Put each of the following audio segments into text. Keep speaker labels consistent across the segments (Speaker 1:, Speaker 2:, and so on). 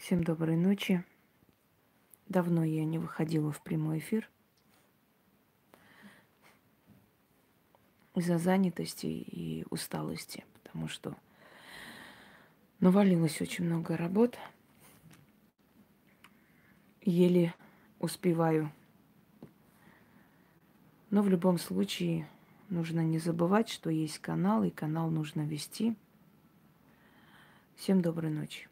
Speaker 1: Всем доброй ночи. Давно я не выходила в прямой эфир. Из-за занятости и усталости, потому что навалилось очень много работ. Еле успеваю. Но в любом случае нужно не забывать, что есть канал, и канал нужно вести. Всем доброй ночи.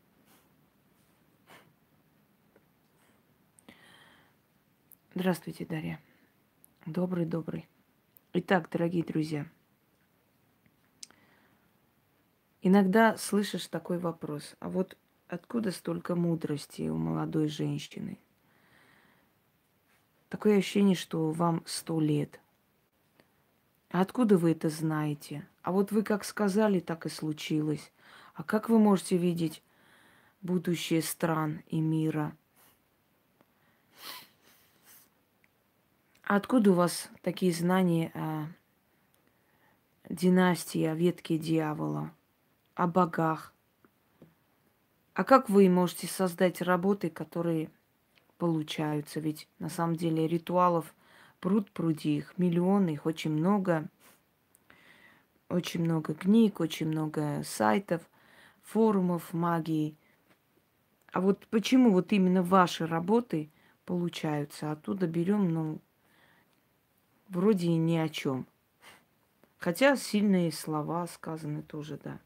Speaker 1: Здравствуйте, Дарья. Добрый-добрый. Итак, дорогие друзья, иногда слышишь такой вопрос, а вот откуда столько мудрости у молодой женщины? Такое ощущение, что вам сто лет. А откуда вы это знаете? А вот вы как сказали, так и случилось. А как вы можете видеть будущее стран и мира – откуда у вас такие знания о династии, о ветке дьявола, о богах? А как вы можете создать работы, которые получаются? Ведь на самом деле ритуалов пруд пруди, их миллионы, их очень много. Очень много книг, очень много сайтов, форумов магии. А вот почему вот именно ваши работы получаются? Оттуда берем, ну, вроде и ни о чем. Хотя сильные слова сказаны тоже, да.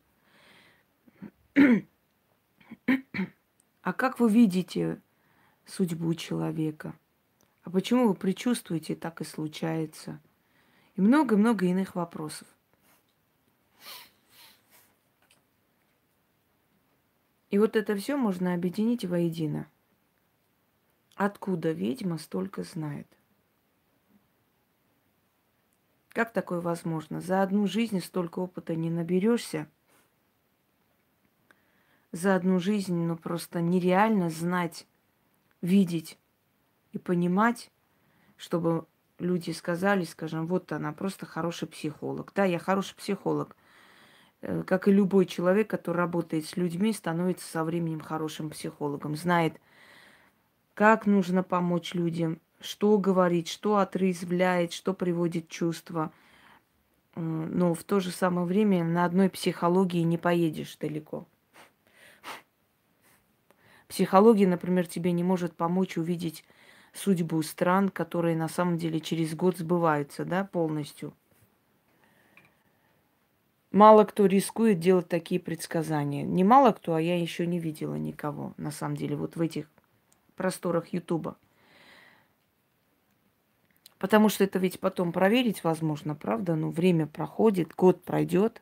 Speaker 1: А как вы видите судьбу человека? А почему вы предчувствуете, так и случается? И много-много иных вопросов. И вот это все можно объединить воедино. Откуда ведьма столько знает? Как такое возможно? За одну жизнь столько опыта не наберешься. За одну жизнь, ну просто нереально знать, видеть и понимать, чтобы люди сказали, скажем, вот она просто хороший психолог. Да, я хороший психолог. Э, как и любой человек, который работает с людьми, становится со временем хорошим психологом. Знает, как нужно помочь людям, что говорить, что отрезвляет, что приводит чувства. Но в то же самое время на одной психологии не поедешь далеко. Психология, например, тебе не может помочь увидеть судьбу стран, которые на самом деле через год сбываются, да, полностью. Мало кто рискует делать такие предсказания. Не мало кто, а я еще не видела никого, на самом деле, вот в этих просторах Ютуба. Потому что это ведь потом проверить возможно, правда? Ну, время проходит, год пройдет.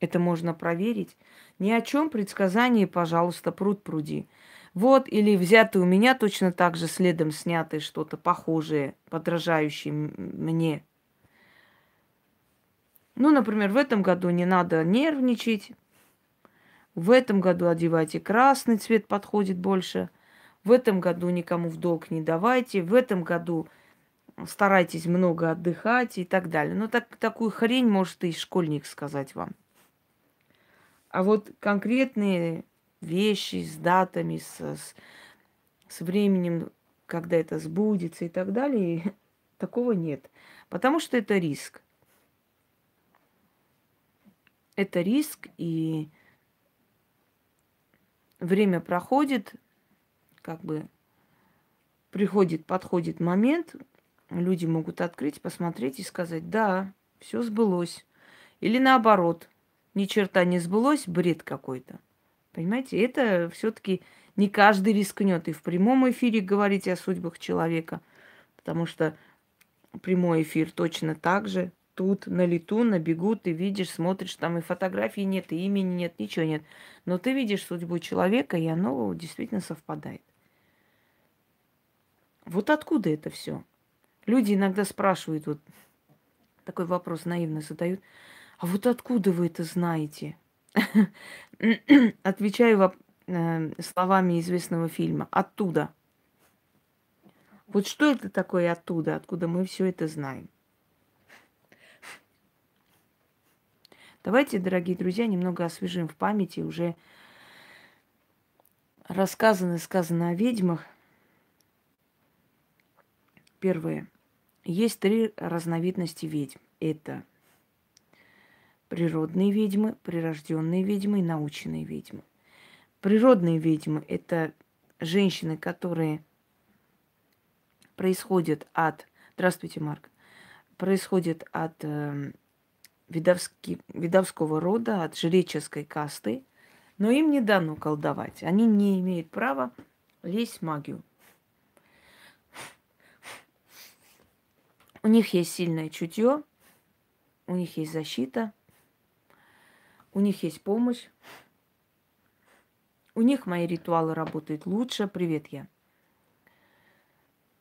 Speaker 1: Это можно проверить. Ни о чем предсказании, пожалуйста, пруд пруди. Вот, или взятый у меня точно так же следом снятое что-то похожее, подражающее мне. Ну, например, в этом году не надо нервничать. В этом году одевайте красный цвет, подходит больше. В этом году никому в долг не давайте. В этом году старайтесь много отдыхать и так далее. Но так, такую хрень может и школьник сказать вам. А вот конкретные вещи с датами, с, с, с временем, когда это сбудется и так далее, такого нет. Потому что это риск. Это риск, и время проходит, как бы приходит, подходит момент, люди могут открыть, посмотреть и сказать, да, все сбылось. Или наоборот, ни черта не сбылось, бред какой-то. Понимаете, это все-таки не каждый рискнет и в прямом эфире говорить о судьбах человека, потому что прямой эфир точно так же. Тут на лету, на бегу ты видишь, смотришь, там и фотографии нет, и имени нет, ничего нет. Но ты видишь судьбу человека, и оно действительно совпадает. Вот откуда это все? Люди иногда спрашивают, вот такой вопрос наивно задают, а вот откуда вы это знаете? Отвечаю э, словами известного фильма. Оттуда. Вот что это такое оттуда, откуда мы все это знаем? Давайте, дорогие друзья, немного освежим в памяти уже рассказано и сказано о ведьмах. Первое. Есть три разновидности ведьм. Это природные ведьмы, прирожденные ведьмы и наученные ведьмы. Природные ведьмы – это женщины, которые происходят от... Здравствуйте, Марк. Происходят от э, видовски, видовского рода, от жреческой касты, но им не дано колдовать. Они не имеют права лезть в магию. У них есть сильное чутье, у них есть защита, у них есть помощь. У них мои ритуалы работают лучше. Привет, я.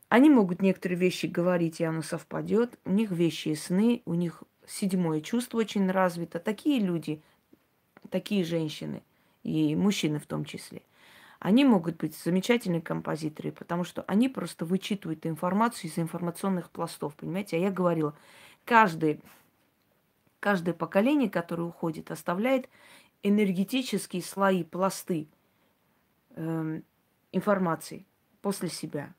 Speaker 1: Они могут некоторые вещи говорить, и оно совпадет. У них вещи и сны, у них седьмое чувство очень развито. Такие люди, такие женщины и мужчины в том числе, они могут быть замечательные композиторы, потому что они просто вычитывают информацию из информационных пластов, понимаете? А я говорила, каждый, каждое поколение, которое уходит, оставляет энергетические слои, пласты э, информации после себя.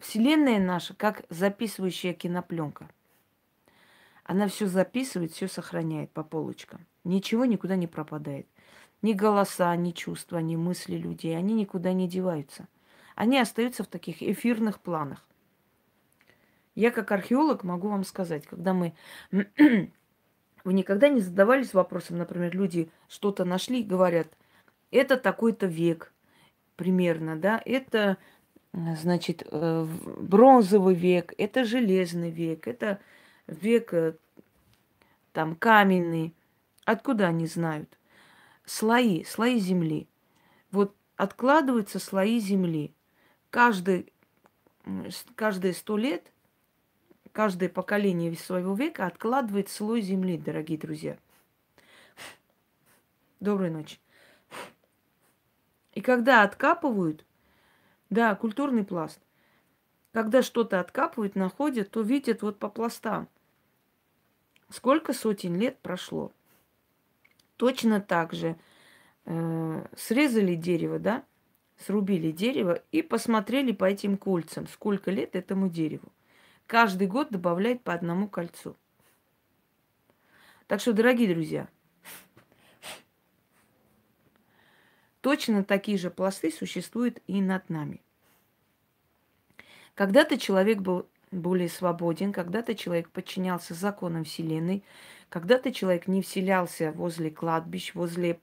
Speaker 1: Вселенная наша, как записывающая кинопленка. Она все записывает, все сохраняет по полочкам. Ничего никуда не пропадает. Ни голоса, ни чувства, ни мысли людей, они никуда не деваются. Они остаются в таких эфирных планах. Я как археолог могу вам сказать, когда мы... Вы никогда не задавались вопросом, например, люди что-то нашли и говорят, это такой-то век примерно, да, это значит, э, бронзовый век, это железный век, это век э, там каменный. Откуда они знают? Слои, слои земли. Вот откладываются слои земли. Каждый, каждые сто лет, каждое поколение своего века откладывает слой земли, дорогие друзья. Доброй ночи. И когда откапывают, да, культурный пласт. Когда что-то откапывают, находят, то видят вот по пластам. Сколько сотен лет прошло. Точно так же э, срезали дерево, да, срубили дерево и посмотрели по этим кольцам, сколько лет этому дереву. Каждый год добавляет по одному кольцу. Так что, дорогие друзья, Точно такие же пласты существуют и над нами. Когда-то человек был более свободен, когда-то человек подчинялся законам Вселенной, когда-то человек не вселялся возле кладбищ, возле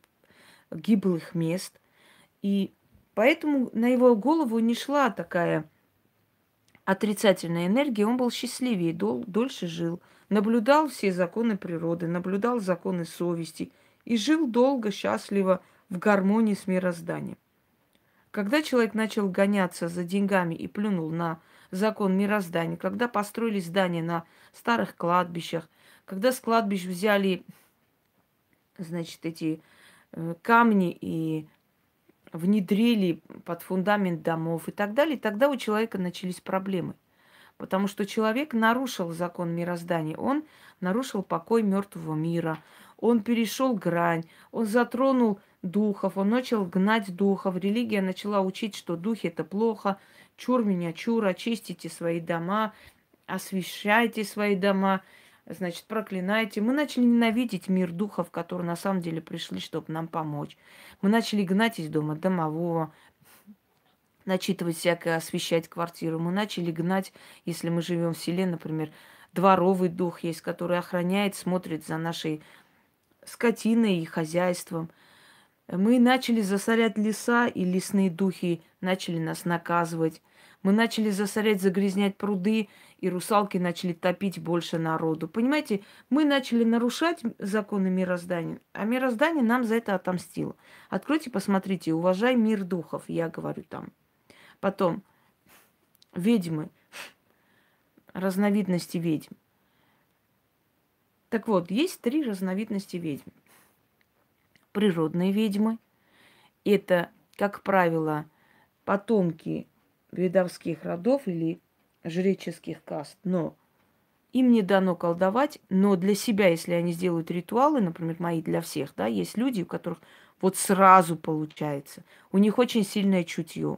Speaker 1: гиблых мест. И поэтому на его голову не шла такая отрицательная энергия, он был счастливее, дол- дольше жил, наблюдал все законы природы, наблюдал законы совести и жил долго, счастливо, в гармонии с мирозданием. Когда человек начал гоняться за деньгами и плюнул на закон мироздания, когда построили здания на старых кладбищах, когда с кладбищ взяли, значит, эти э, камни и внедрили под фундамент домов и так далее, тогда у человека начались проблемы. Потому что человек нарушил закон мироздания, он нарушил покой мертвого мира, он перешел грань, он затронул духов, он начал гнать духов. Религия начала учить, что духи это плохо. Чур меня, чур, очистите свои дома, освещайте свои дома, значит, проклинайте. Мы начали ненавидеть мир духов, которые на самом деле пришли, чтобы нам помочь. Мы начали гнать из дома домового, начитывать всякое, освещать квартиру. Мы начали гнать, если мы живем в селе, например, дворовый дух есть, который охраняет, смотрит за нашей скотиной и хозяйством – мы начали засорять леса, и лесные духи начали нас наказывать. Мы начали засорять, загрязнять пруды, и русалки начали топить больше народу. Понимаете, мы начали нарушать законы мироздания, а мироздание нам за это отомстило. Откройте, посмотрите, уважай мир духов, я говорю там. Потом, ведьмы, разновидности ведьм. Так вот, есть три разновидности ведьм природные ведьмы. Это, как правило, потомки ведовских родов или жреческих каст. Но им не дано колдовать, но для себя, если они сделают ритуалы, например, мои для всех, да, есть люди, у которых вот сразу получается. У них очень сильное чутье.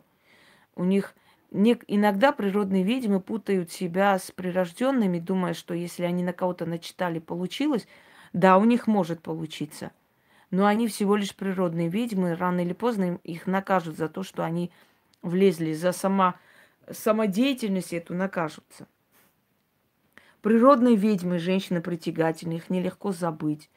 Speaker 1: У них не, иногда природные ведьмы путают себя с прирожденными, думая, что если они на кого-то начитали, получилось, да, у них может получиться. Но они всего лишь природные ведьмы, рано или поздно их накажут за то, что они влезли, за сама, самодеятельность эту накажутся. Природные ведьмы, женщины притягательные, их нелегко забыть.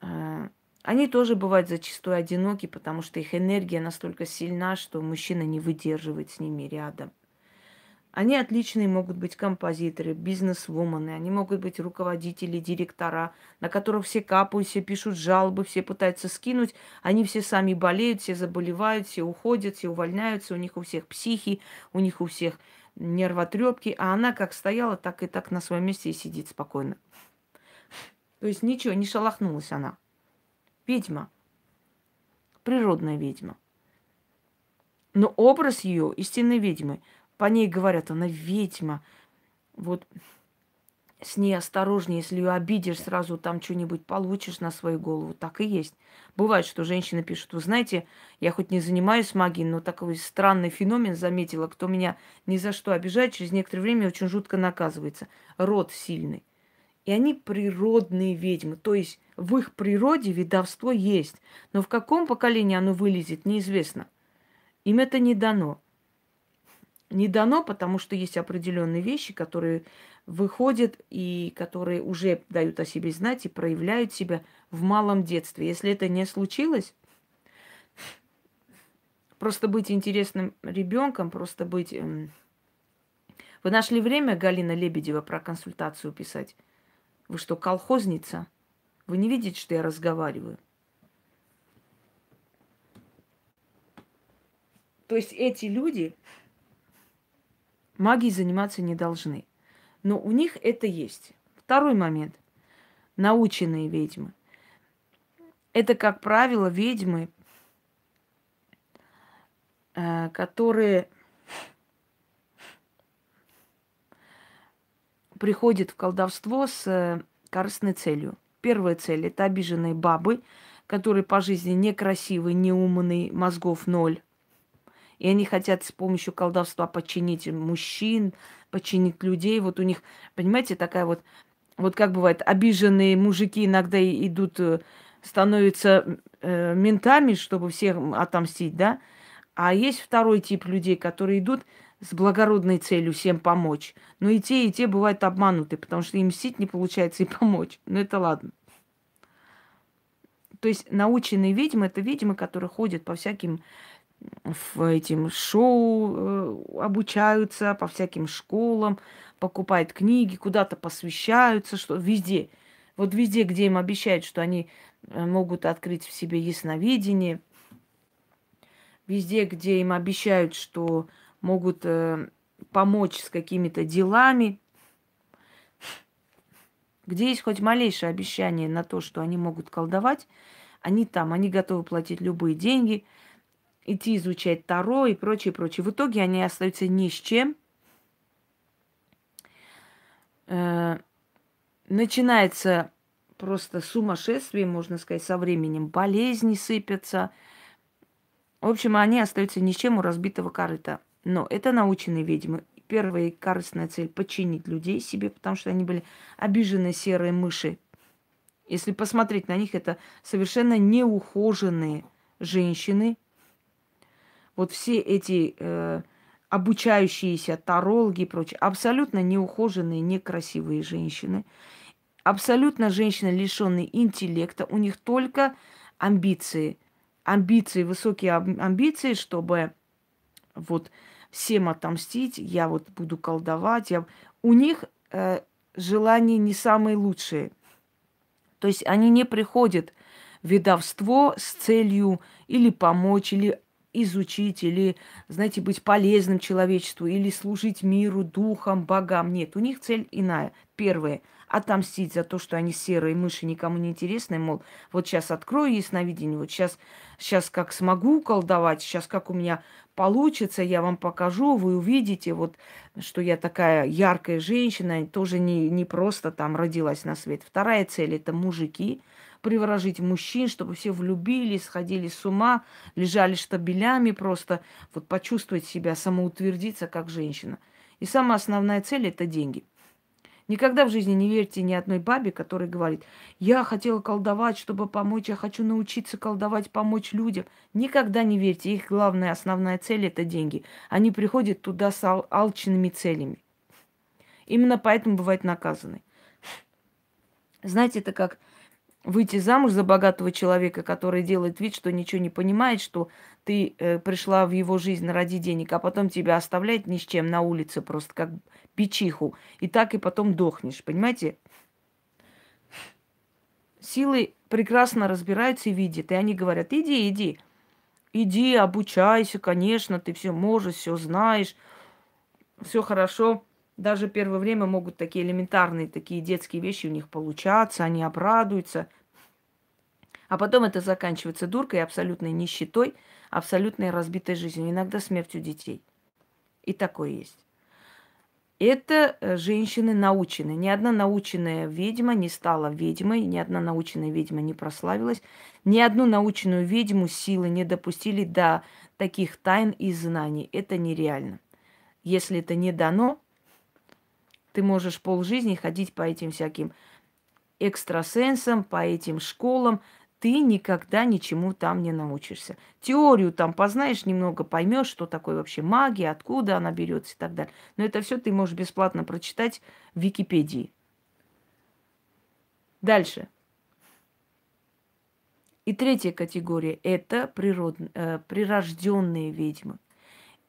Speaker 1: А, они тоже бывают зачастую одиноки, потому что их энергия настолько сильна, что мужчина не выдерживает с ними рядом. Они отличные могут быть композиторы, бизнес-вумены, они могут быть руководители, директора, на которых все капают, все пишут жалобы, все пытаются скинуть, они все сами болеют, все заболевают, все уходят, все увольняются, у них у всех психи, у них у всех нервотрепки, а она как стояла, так и так на своем месте и сидит спокойно. То есть ничего, не шелохнулась она. Ведьма. Природная ведьма. Но образ ее истинной ведьмы. По ней говорят, она ведьма. Вот с ней осторожнее, если ее обидишь, сразу там что-нибудь получишь на свою голову. Так и есть. Бывает, что женщины пишут, вы знаете, я хоть не занимаюсь магией, но такой странный феномен заметила, кто меня ни за что обижает, через некоторое время очень жутко наказывается. Род сильный. И они природные ведьмы. То есть в их природе ведовство есть. Но в каком поколении оно вылезет, неизвестно. Им это не дано. Не дано, потому что есть определенные вещи, которые выходят и которые уже дают о себе знать и проявляют себя в малом детстве. Если это не случилось, просто быть интересным ребенком, просто быть... Эм, Вы нашли время, Галина Лебедева, про консультацию писать? Вы что, колхозница? Вы не видите, что я разговариваю? То есть эти люди магией заниматься не должны. Но у них это есть. Второй момент. Наученные ведьмы. Это, как правило, ведьмы, э, которые приходит в колдовство с э, корыстной целью. Первая цель – это обиженные бабы, которые по жизни некрасивые, неумные, мозгов ноль. И они хотят с помощью колдовства подчинить мужчин, подчинить людей. Вот у них, понимаете, такая вот, вот как бывает, обиженные мужики иногда идут, э, становятся э, ментами, чтобы всех отомстить, да? А есть второй тип людей, которые идут с благородной целью всем помочь. Но и те, и те бывают обмануты, потому что им мстить не получается и помочь. Но это ладно. То есть наученные ведьмы – это ведьмы, которые ходят по всяким в этим шоу, э, обучаются, по всяким школам, покупают книги, куда-то посвящаются, что везде. Вот везде, где им обещают, что они э, могут открыть в себе ясновидение, везде, где им обещают, что могут э, помочь с какими-то делами, где есть хоть малейшее обещание на то, что они могут колдовать, они там, они готовы платить любые деньги, идти изучать Таро и прочее, прочее. В итоге они остаются ни с чем. Э, начинается просто сумасшествие, можно сказать, со временем. Болезни сыпятся. В общем, они остаются ни с чем у разбитого корыта. Но это наученные ведьмы. Первая корыстная цель – подчинить людей себе, потому что они были обиженные серые мыши. Если посмотреть на них, это совершенно неухоженные женщины. Вот все эти э, обучающиеся тарологи и прочее, абсолютно неухоженные, некрасивые женщины. Абсолютно женщины, лишенные интеллекта. У них только амбиции. Амбиции, высокие амбиции, чтобы вот всем отомстить, я вот буду колдовать. Я... У них э, желания не самые лучшие. То есть они не приходят в ведовство с целью или помочь, или изучить, или, знаете, быть полезным человечеству, или служить миру, духам, богам. Нет, у них цель иная. Первое отомстить за то, что они серые мыши, никому не интересны, мол, вот сейчас открою ясновидение, вот сейчас, сейчас как смогу колдовать, сейчас как у меня получится, я вам покажу, вы увидите, вот, что я такая яркая женщина, тоже не, не просто там родилась на свет. Вторая цель – это мужики, приворожить мужчин, чтобы все влюбились, сходили с ума, лежали штабелями просто, вот почувствовать себя, самоутвердиться как женщина. И самая основная цель – это деньги – Никогда в жизни не верьте ни одной бабе, которая говорит, я хотела колдовать, чтобы помочь, я хочу научиться колдовать, помочь людям. Никогда не верьте. Их главная, основная цель – это деньги. Они приходят туда с ал- алчными целями. Именно поэтому бывают наказаны. Знаете, это как выйти замуж за богатого человека, который делает вид, что ничего не понимает, что ты э, пришла в его жизнь ради денег, а потом тебя оставляет ни с чем на улице, просто как пичиху. И так и потом дохнешь, понимаете? Силы прекрасно разбираются и видят. И они говорят, иди, иди. Иди, обучайся, конечно, ты все можешь, все знаешь, все хорошо. Даже первое время могут такие элементарные, такие детские вещи у них получаться, они обрадуются. А потом это заканчивается дуркой, абсолютной нищетой, абсолютной разбитой жизнью, иногда смертью детей. И такое есть. Это э, женщины научены. Ни одна наученная ведьма не стала ведьмой, ни одна наученная ведьма не прославилась, ни одну наученную ведьму силы не допустили до таких тайн и знаний. Это нереально. Если это не дано, ты можешь полжизни ходить по этим всяким экстрасенсам, по этим школам, ты никогда ничему там не научишься. Теорию там познаешь немного, поймешь, что такое вообще магия, откуда она берется и так далее. Но это все ты можешь бесплатно прочитать в Википедии. Дальше. И третья категория – это природ... э, прирожденные ведьмы.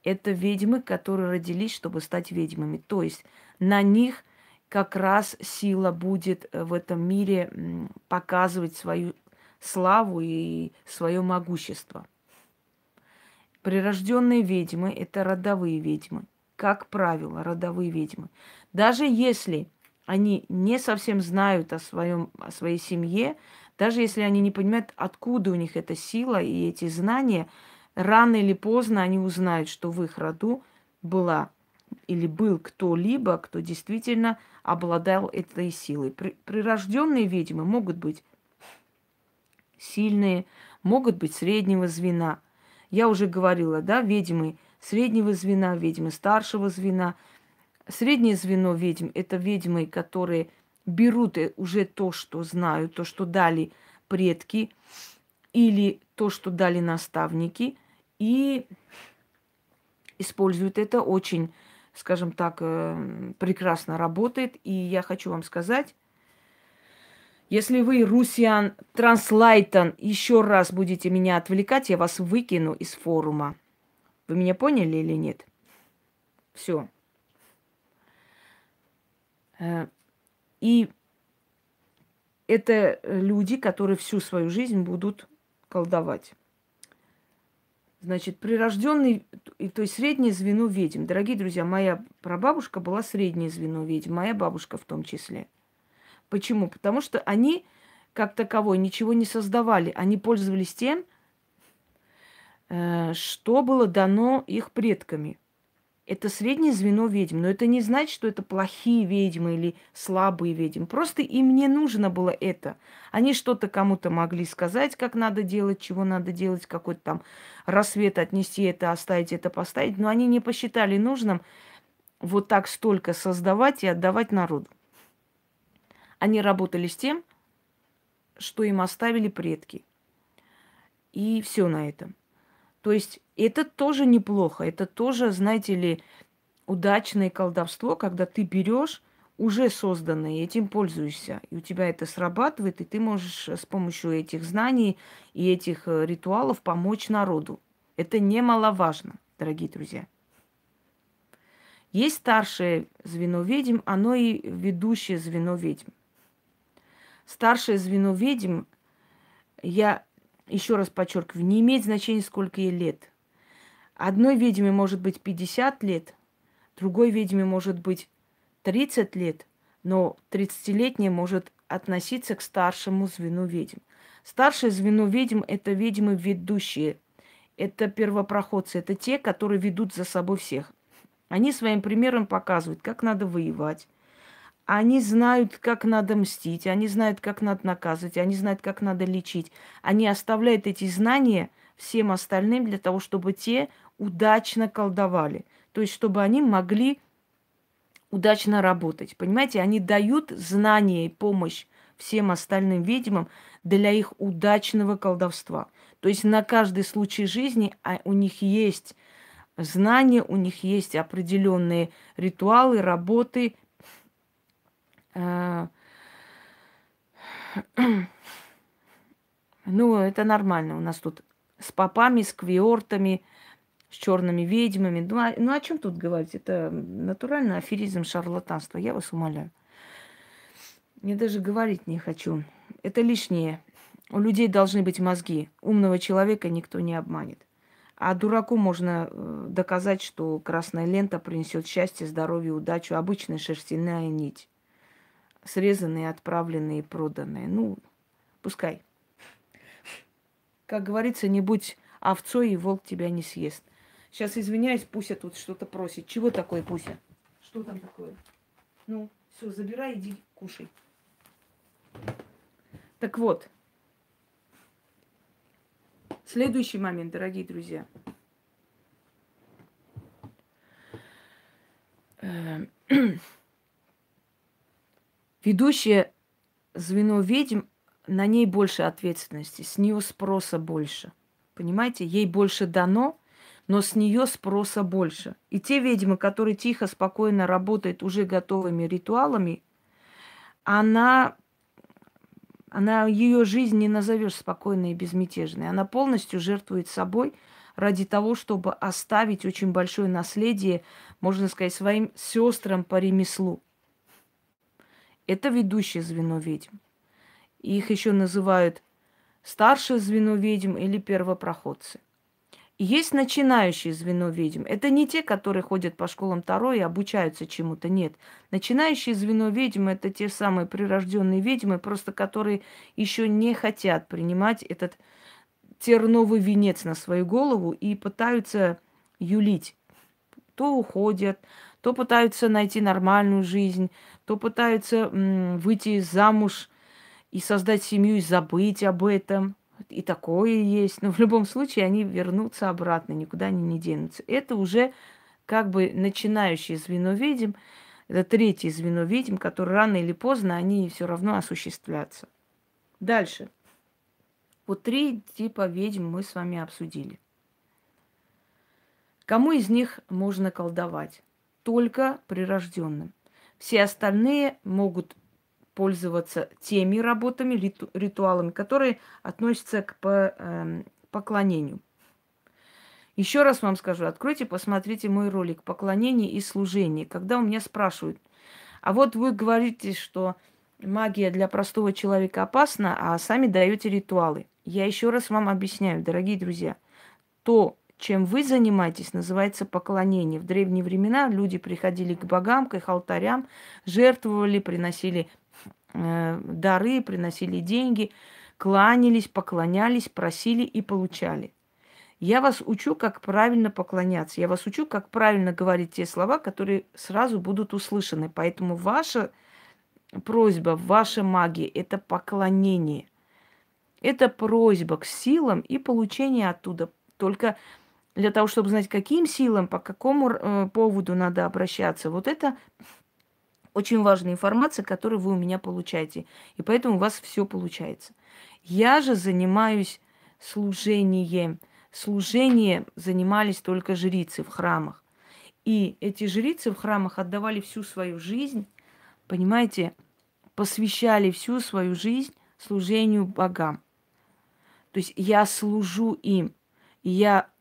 Speaker 1: Это ведьмы, которые родились, чтобы стать ведьмами. То есть на них как раз сила будет в этом мире показывать свою славу и свое могущество. Прирожденные ведьмы – это родовые ведьмы. Как правило, родовые ведьмы. Даже если они не совсем знают о, своем, о своей семье, даже если они не понимают, откуда у них эта сила и эти знания, рано или поздно они узнают, что в их роду была или был кто-либо, кто действительно обладал этой силой. Прирожденные ведьмы могут быть сильные, могут быть среднего звена. Я уже говорила, да, ведьмы среднего звена, ведьмы старшего звена. Среднее звено ведьм – это ведьмы, которые берут э, уже то, что знают, то, что дали предки, или то, что дали наставники, и используют это очень, скажем так, э, прекрасно работает. И я хочу вам сказать, если вы, Русиан Транслайтон, еще раз будете меня отвлекать, я вас выкину из форума. Вы меня поняли или нет? Все. Э, и это люди, которые всю свою жизнь будут колдовать. Значит, прирожденный, то есть среднее звено ведьм. Дорогие друзья, моя прабабушка была среднее звено ведьм, моя бабушка в том числе. Почему? Потому что они, как таковой, ничего не создавали. Они пользовались тем, э, что было дано их предками. Это среднее звено ведьм. Но это не значит, что это плохие ведьмы или слабые ведьмы. Просто им не нужно было это. Они что-то кому-то могли сказать, как надо делать, чего надо делать, какой-то там рассвет отнести это, оставить это, поставить. Но они не посчитали нужным вот так столько создавать и отдавать народу. Они работали с тем, что им оставили предки. И все на этом. То есть это тоже неплохо. Это тоже, знаете ли, удачное колдовство, когда ты берешь уже созданное, и этим пользуешься. И у тебя это срабатывает, и ты можешь с помощью этих знаний и этих э, ритуалов помочь народу. Это немаловажно, дорогие друзья. Есть старшее звено ведьм, оно и ведущее звено ведьм. Старшее звено ведьм, я еще раз подчеркиваю, не имеет значения, сколько ей лет. Одной ведьме может быть 50 лет, другой ведьме может быть 30 лет, но 30-летняя может относиться к старшему звену ведьм. Старшее звено ведьм – это ведьмы ведущие. Это первопроходцы, это те, которые ведут за собой всех. Они своим примером показывают, как надо воевать. Они знают, как надо мстить, они знают, как надо наказывать, они знают, как надо лечить. Они оставляют эти знания всем остальным для того, чтобы те удачно колдовали. То есть, чтобы они могли удачно работать. Понимаете, они дают знания и помощь всем остальным ведьмам для их удачного колдовства. То есть на каждый случай жизни а, у них есть знания, у них есть определенные ритуалы, работы. А, ну, это нормально. У нас тут с попами, с квиортами, с черными ведьмами. Ну, а, ну о чем тут говорить? Это натурально аферизм, шарлатанство. Я вас умоляю. Я даже говорить не хочу. Это лишнее. У людей должны быть мозги. Умного человека никто не обманет. А дураку можно э, доказать, что красная лента принесет счастье, здоровье, удачу. Обычная шерстяная нить. Срезанные, отправленные, проданные. Ну, пускай. Как говорится, не будь овцой, и волк тебя не съест. Сейчас извиняюсь, Пуся тут что-то просит. Чего такое, Пуся? Что там такое? Ну, все, забирай, иди кушай. Так вот, Следующий момент, дорогие друзья. Ведущее звено ведьм, на ней больше ответственности, с нее спроса больше. Понимаете, ей больше дано, но с нее спроса больше. И те ведьмы, которые тихо, спокойно работают уже готовыми ритуалами, она она ее жизнь не назовешь спокойной и безмятежной. Она полностью жертвует собой ради того, чтобы оставить очень большое наследие, можно сказать, своим сестрам по ремеслу. Это ведущее звено ведьм. Их еще называют старшее звено ведьм или первопроходцы. Есть начинающее звено ведьм. Это не те, которые ходят по школам Таро и обучаются чему-то. Нет. Начинающее звено ведьм – это те самые прирожденные ведьмы, просто которые еще не хотят принимать этот терновый венец на свою голову и пытаются юлить. То уходят, то пытаются найти нормальную жизнь, то пытаются м, выйти замуж и создать семью и забыть об этом – и такое есть. Но в любом случае они вернутся обратно, никуда они не денутся. Это уже как бы начинающее звено видим, это третье звено видим, которое рано или поздно они все равно осуществлятся. Дальше. Вот три типа ведьм мы с вами обсудили. Кому из них можно колдовать? Только прирожденным. Все остальные могут пользоваться теми работами, риту, ритуалами, которые относятся к по, э, поклонению. Еще раз вам скажу, откройте, посмотрите мой ролик «Поклонение и служение». Когда у меня спрашивают, а вот вы говорите, что магия для простого человека опасна, а сами даете ритуалы. Я еще раз вам объясняю, дорогие друзья, то, чем вы занимаетесь, называется поклонение. В древние времена люди приходили к богам, к их алтарям, жертвовали, приносили Э, дары, приносили деньги, кланялись, поклонялись, просили и получали. Я вас учу, как правильно поклоняться. Я вас учу, как правильно говорить те слова, которые сразу будут услышаны. Поэтому ваша просьба, ваша магия – это поклонение. Это просьба к силам и получение оттуда. Только для того, чтобы знать, каким силам, по какому э, поводу надо обращаться. Вот это очень важная информация, которую вы у меня получаете. И поэтому у вас все получается. Я же занимаюсь служением. Служение занимались только жрицы в храмах. И эти жрицы в храмах отдавали всю свою жизнь, понимаете, посвящали всю свою жизнь служению богам. То есть я служу им,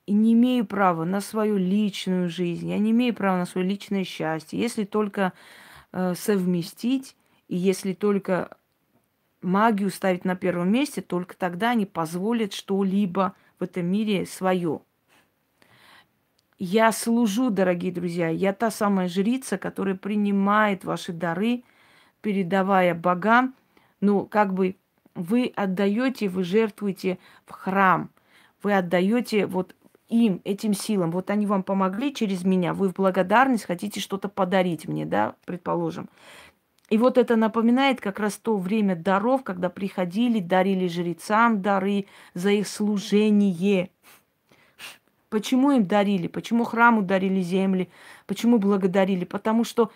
Speaker 1: и не имею права на свою личную жизнь, я не имею права на свое личное счастье, если только Э, совместить, и если только магию ставить на первом месте, только тогда они позволят что-либо в этом мире свое. Я служу, дорогие друзья, я та самая жрица, которая принимает ваши дары, передавая богам, ну, как бы вы отдаете, вы жертвуете в храм, вы отдаете вот им, этим силам. Вот они вам помогли через меня, вы в благодарность хотите что-то подарить мне, да, предположим. И вот это напоминает как раз то время даров, когда приходили, дарили жрецам дары за их служение. Почему им дарили? Почему храму дарили земли? Почему благодарили? Потому что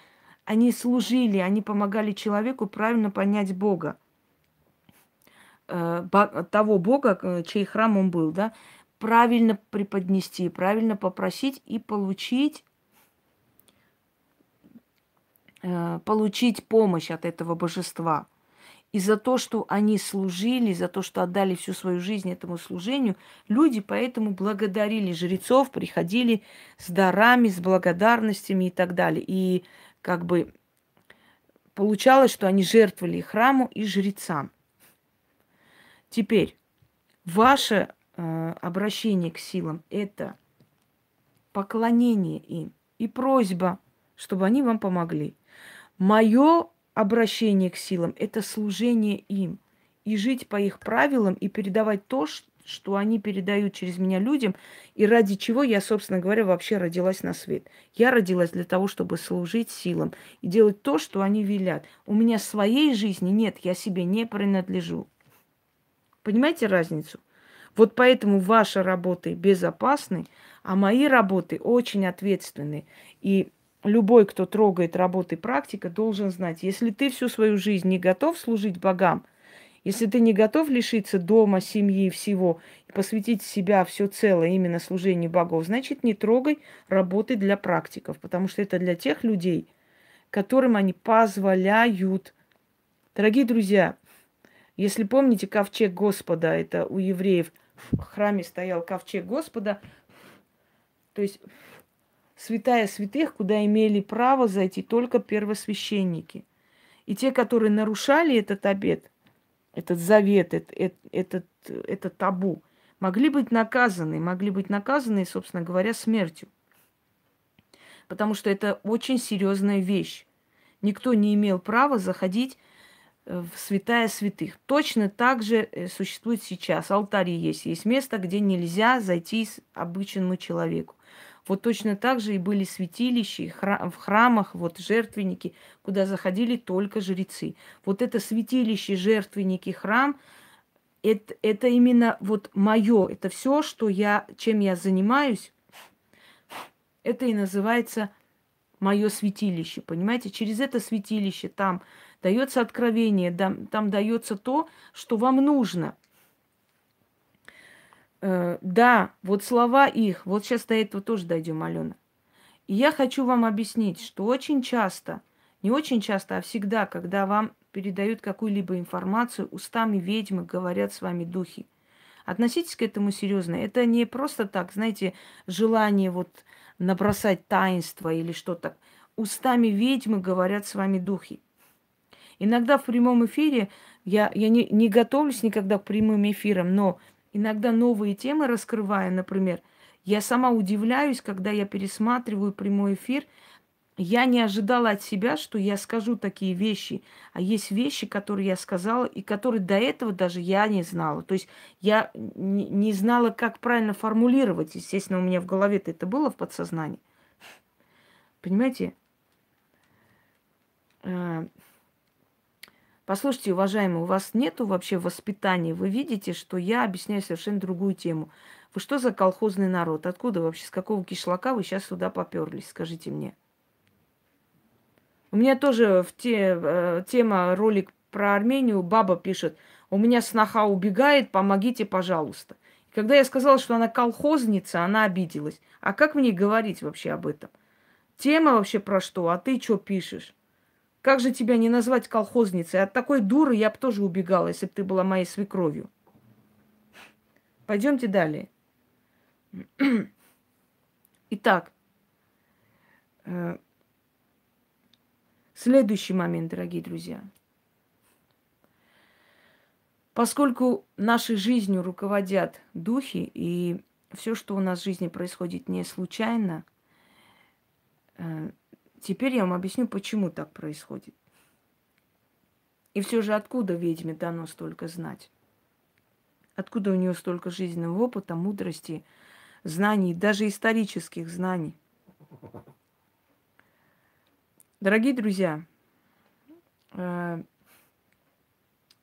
Speaker 1: они служили, они помогали человеку правильно понять Бога. Э, того Бога, чей храм он был, да, правильно преподнести, правильно попросить и получить э, получить помощь от этого божества. И за то, что они служили, за то, что отдали всю свою жизнь этому служению, люди поэтому благодарили жрецов, приходили с дарами, с благодарностями и так далее. И как бы получалось, что они жертвовали храму и жрецам. Теперь, ваше обращение к силам – это поклонение им и просьба, чтобы они вам помогли. Мое обращение к силам – это служение им. И жить по их правилам и передавать то, что они передают через меня людям, и ради чего я, собственно говоря, вообще родилась на свет. Я родилась для того, чтобы служить силам и делать то, что они велят. У меня своей жизни нет, я себе не принадлежу. Понимаете разницу? Вот поэтому ваши работы безопасны, а мои работы очень ответственны. И любой, кто трогает работы практика, должен знать, если ты всю свою жизнь не готов служить богам, если ты не готов лишиться дома, семьи, всего и посвятить себя все целое именно служению богов, значит, не трогай работы для практиков, потому что это для тех людей, которым они позволяют. Дорогие друзья, если помните ковчег Господа, это у евреев в храме стоял ковчег Господа, то есть святая святых, куда имели право зайти только первосвященники. И те, которые нарушали этот обет, этот завет, этот, этот, этот табу, могли быть наказаны, могли быть наказаны, собственно говоря, смертью. Потому что это очень серьезная вещь. Никто не имел права заходить в святая святых. Точно так же э, существует сейчас. Алтари есть. Есть место, где нельзя зайти обычному человеку. Вот точно так же и были святилища в храмах, вот жертвенники, куда заходили только жрецы. Вот это святилище, жертвенники, храм, это, это именно вот мое, это все, что я, чем я занимаюсь, это и называется мое святилище, понимаете? Через это святилище там дается откровение, там, там дается то, что вам нужно. Э, да, вот слова их, вот сейчас до этого тоже дойдем, Алена. И я хочу вам объяснить, что очень часто, не очень часто, а всегда, когда вам передают какую-либо информацию, устами ведьмы говорят с вами духи. Относитесь к этому серьезно. Это не просто так, знаете, желание вот набросать таинство или что-то. Устами ведьмы говорят с вами духи. Иногда в прямом эфире, я, я не, не готовлюсь никогда к прямым эфирам, но иногда новые темы раскрывая, например, я сама удивляюсь, когда я пересматриваю прямой эфир, я не ожидала от себя, что я скажу такие вещи. А есть вещи, которые я сказала, и которые до этого даже я не знала. То есть я не знала, как правильно формулировать. Естественно, у меня в голове-то это было в подсознании. Понимаете? Послушайте, уважаемые, у вас нету вообще воспитания. Вы видите, что я объясняю совершенно другую тему. Вы что за колхозный народ? Откуда вообще, с какого кишлака вы сейчас сюда поперлись? Скажите мне. У меня тоже в те, э, тема ролик про Армению. Баба пишет, у меня сноха убегает, помогите, пожалуйста. И когда я сказала, что она колхозница, она обиделась. А как мне говорить вообще об этом? Тема вообще про что? А ты что пишешь? Как же тебя не назвать колхозницей? От такой дуры я бы тоже убегала, если бы ты была моей свекровью. Пойдемте далее. Итак, э, следующий момент, дорогие друзья. Поскольку нашей жизнью руководят духи, и все, что у нас в жизни происходит не случайно, э, Теперь я вам объясню, почему так происходит. И все же откуда ведьме дано столько знать? Откуда у нее столько жизненного опыта, мудрости, знаний, даже исторических знаний? Дорогие друзья, э,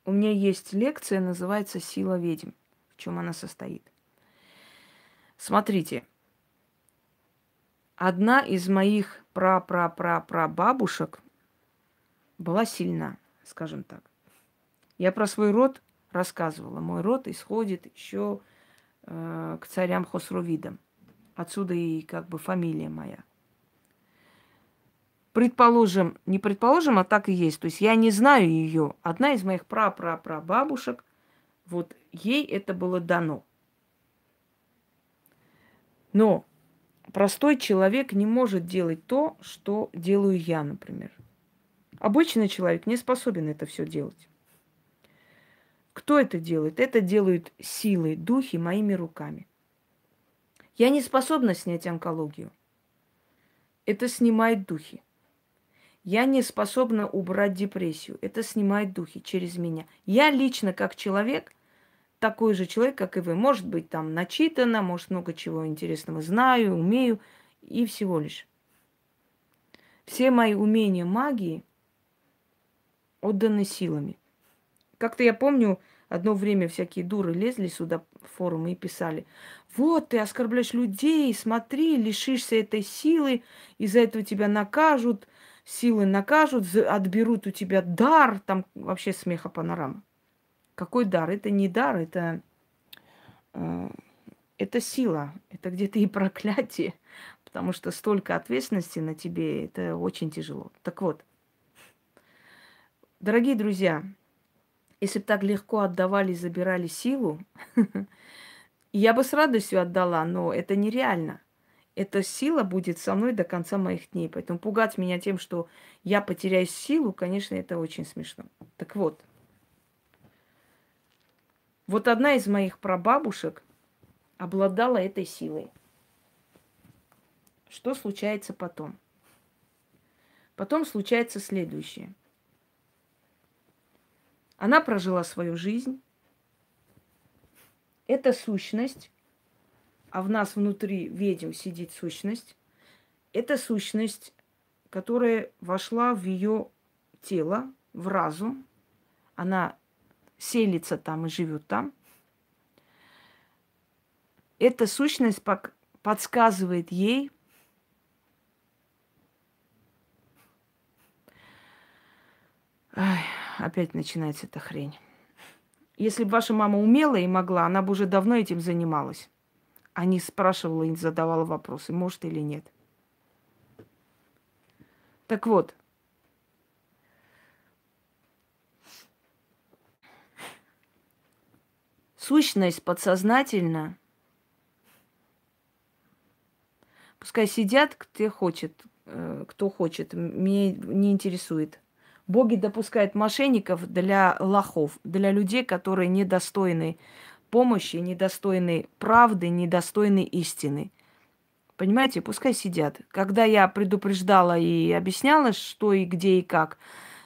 Speaker 1: у меня есть лекция, называется «Сила ведьм». В чем она состоит? Смотрите, одна из моих пра-пра-пра-пра-бабушек была сильна, скажем так. Я про свой род рассказывала. Мой род исходит еще э, к царям Хосрувидам. Отсюда и как бы фамилия моя. Предположим, не предположим, а так и есть. То есть я не знаю ее. Одна из моих пра-пра-пра-бабушек, вот ей это было дано. Но простой человек не может делать то, что делаю я, например. Обычный человек не способен это все делать. Кто это делает? Это делают силы, духи моими руками. Я не способна снять онкологию. Это снимает духи. Я не способна убрать депрессию. Это снимает духи через меня. Я лично, как человек, такой же человек, как и вы. Может быть, там начитана, может, много чего интересного знаю, умею, и всего лишь. Все мои умения магии отданы силами. Как-то я помню, одно время всякие дуры лезли сюда в форумы и писали, вот ты оскорбляешь людей, смотри, лишишься этой силы, из-за этого тебя накажут, силы накажут, отберут у тебя дар, там вообще смеха панорама. Какой дар? Это не дар, это, э, это сила, это где-то и проклятие, потому что столько ответственности на тебе, это очень тяжело. Так вот, дорогие друзья, если бы так легко отдавали и забирали силу, я бы с радостью отдала, но это нереально. Эта сила будет со мной до конца моих дней. Поэтому пугать меня тем, что я потеряю силу, конечно, это очень смешно. Так вот, вот одна из моих прабабушек обладала этой силой. Что случается потом? Потом случается следующее. Она прожила свою жизнь. Это сущность, а в нас внутри ведьм сидит сущность. Это сущность, которая вошла в ее тело, в разум. Она селится там и живет там. Эта сущность подсказывает ей, Ай, опять начинается эта хрень. Если бы ваша мама умела и могла, она бы уже давно этим занималась. А не спрашивала и не задавала вопросы, может или нет. Так вот, сущность подсознательно, пускай сидят, кто хочет, э, кто хочет, меня не интересует. Боги допускают мошенников для лохов, для людей, которые недостойны помощи, недостойны правды, недостойны истины. Понимаете, пускай сидят. Когда я предупреждала и объясняла, что и где и как,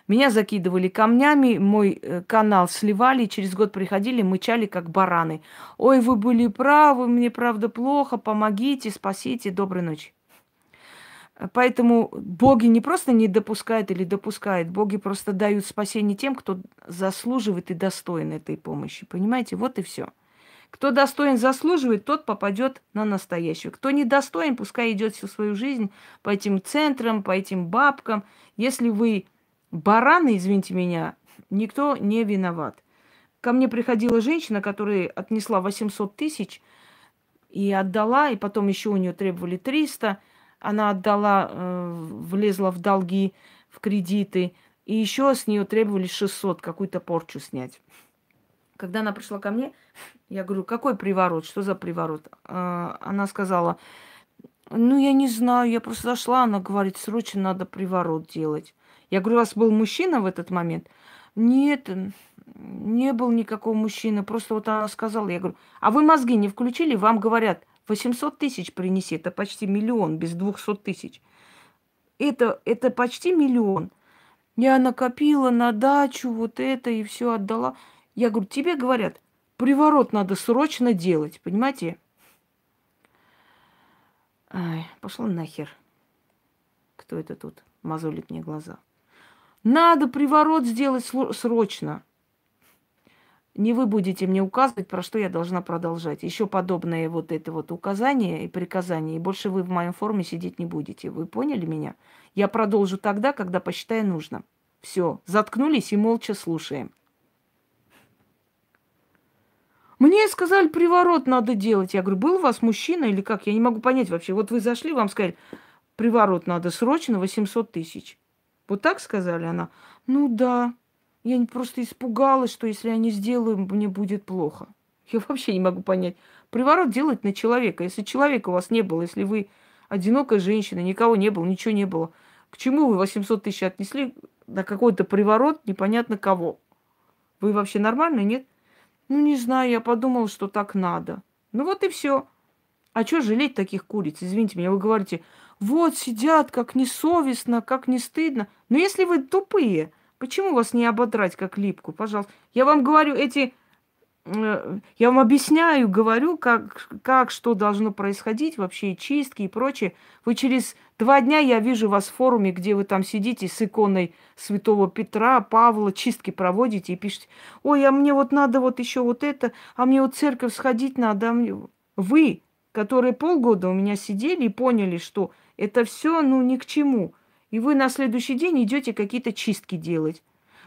Speaker 1: меня закидывали камнями, мой э, канал сливали, через год приходили, мычали, как бараны. Ой, вы были правы, мне правда плохо, помогите, спасите, доброй ночи. Поэтому боги не просто не допускают или допускают, боги просто дают спасение тем, кто заслуживает и достоин этой помощи. Понимаете, вот и все. Кто достоин, заслуживает, тот попадет на настоящую. Кто не достоин, пускай идет всю свою жизнь по этим центрам, по этим бабкам. Если вы бараны, извините меня, никто не виноват. Ко мне приходила женщина, которая отнесла 800 тысяч и отдала, и потом еще у нее требовали 300. Она отдала, э, влезла в долги, в кредиты, и еще с нее требовали 600, какую-то порчу снять. Когда она пришла ко мне, я говорю, какой приворот, что за приворот? Э, она сказала, ну, я не знаю, я просто зашла, она говорит, срочно надо приворот делать. Я говорю, у вас был мужчина в этот момент? Нет, не был никакого мужчины. Просто вот она сказала, я говорю, а вы мозги не включили? Вам говорят, 800 тысяч принеси, это почти миллион без 200 тысяч. Это, это почти миллион. Я накопила на дачу вот это и все отдала. Я говорю, тебе говорят, приворот надо срочно делать, понимаете? Ай, пошла нахер. Кто это тут мозолит мне глаза? Надо приворот сделать срочно. Не вы будете мне указывать, про что я должна продолжать. Еще подобное вот это вот указание и приказание, и больше вы в моем форуме сидеть не будете. Вы поняли меня? Я продолжу тогда, когда посчитаю нужно. Все, заткнулись и молча слушаем. Мне сказали, приворот надо делать. Я говорю, был у вас мужчина или как? Я не могу понять вообще. Вот вы зашли, вам сказали, приворот надо срочно 800 тысяч. Вот так сказали она? Ну да. Я просто испугалась, что если я не сделаю, мне будет плохо. Я вообще не могу понять. Приворот делать на человека. Если человека у вас не было, если вы одинокая женщина, никого не было, ничего не было, к чему вы 800 тысяч отнесли на какой-то приворот непонятно кого? Вы вообще нормальный, нет? Ну, не знаю, я подумала, что так надо. Ну вот и все. А что жалеть таких куриц? Извините меня, вы говорите, вот сидят, как несовестно, как не стыдно. Но если вы тупые, почему вас не ободрать, как липку, пожалуйста? Я вам говорю, эти Э, я вам объясняю, говорю, как, как что должно происходить, вообще чистки и прочее. Вы через два дня, я вижу вас в форуме, где вы там сидите с иконой святого Петра, Павла, чистки проводите и пишете, ой, а мне вот надо вот еще вот это, а мне вот церковь сходить надо. А мне... Вы, которые полгода у меня сидели и поняли, что это все, ну, ни к чему. И вы на следующий день идете какие-то чистки делать.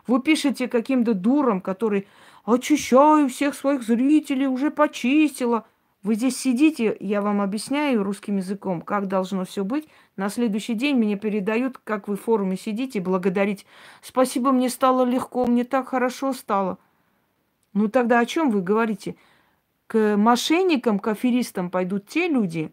Speaker 1: Вы пишете каким-то дурам, который очищаю всех своих зрителей, уже почистила. Вы здесь сидите, я вам объясняю русским языком, как должно все быть. На следующий день мне передают, как вы в форуме сидите, благодарить. Спасибо, мне стало легко, мне так хорошо стало. Ну тогда о чем вы говорите? К мошенникам, к аферистам пойдут те люди,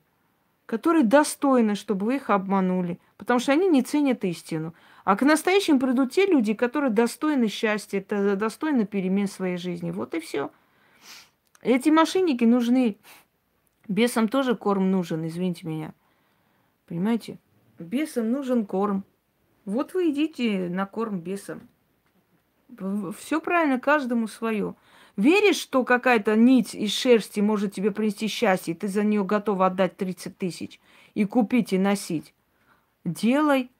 Speaker 1: которые достойны, чтобы вы их обманули, потому что они не ценят истину. А к настоящим придут те люди, которые достойны счастья, достойны перемен своей жизни. Вот и все. Эти мошенники нужны. Бесам тоже корм нужен, извините меня. Понимаете? Бесам нужен корм. Вот вы идите на корм бесам. Все правильно, каждому свое. Веришь, что какая-то нить из шерсти может тебе принести счастье, и ты за нее готов отдать 30 тысяч и купить и носить? Делай.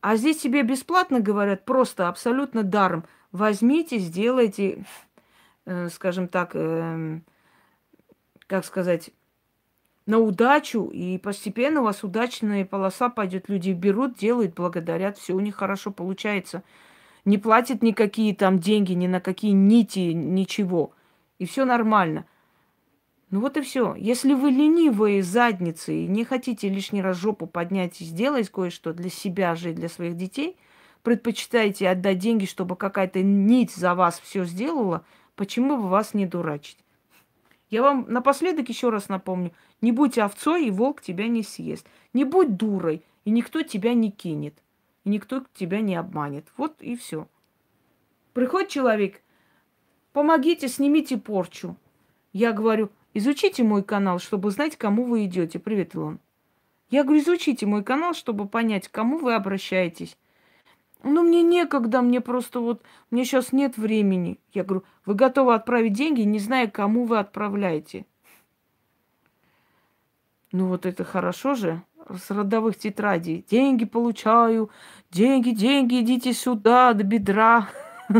Speaker 1: А здесь тебе бесплатно говорят, просто абсолютно даром. Возьмите, сделайте, э, скажем так, э, как сказать, на удачу, и постепенно у вас удачная полоса пойдет. Люди берут, делают, благодарят, все у них хорошо получается. Не платят никакие там деньги, ни на какие нити, ничего. И все нормально. Ну вот и все. Если вы ленивые задницы и не хотите лишний раз жопу поднять и сделать кое-что для себя же и для своих детей, предпочитаете отдать деньги, чтобы какая-то нить за вас все сделала, почему бы вас не дурачить? Я вам напоследок еще раз напомню, не будь овцой, и волк тебя не съест. Не будь дурой, и никто тебя не кинет, и никто тебя не обманет. Вот и все. Приходит человек, помогите, снимите порчу. Я говорю, Изучите мой канал, чтобы знать, кому вы идете. Привет, Илон. Я говорю, изучите мой канал, чтобы понять, к кому вы обращаетесь. Ну, мне некогда, мне просто вот, мне сейчас нет времени. Я говорю, вы готовы отправить деньги, не зная, кому вы отправляете. Ну, вот это хорошо же, с родовых тетрадей. Деньги получаю, деньги, деньги, идите сюда, до бедра.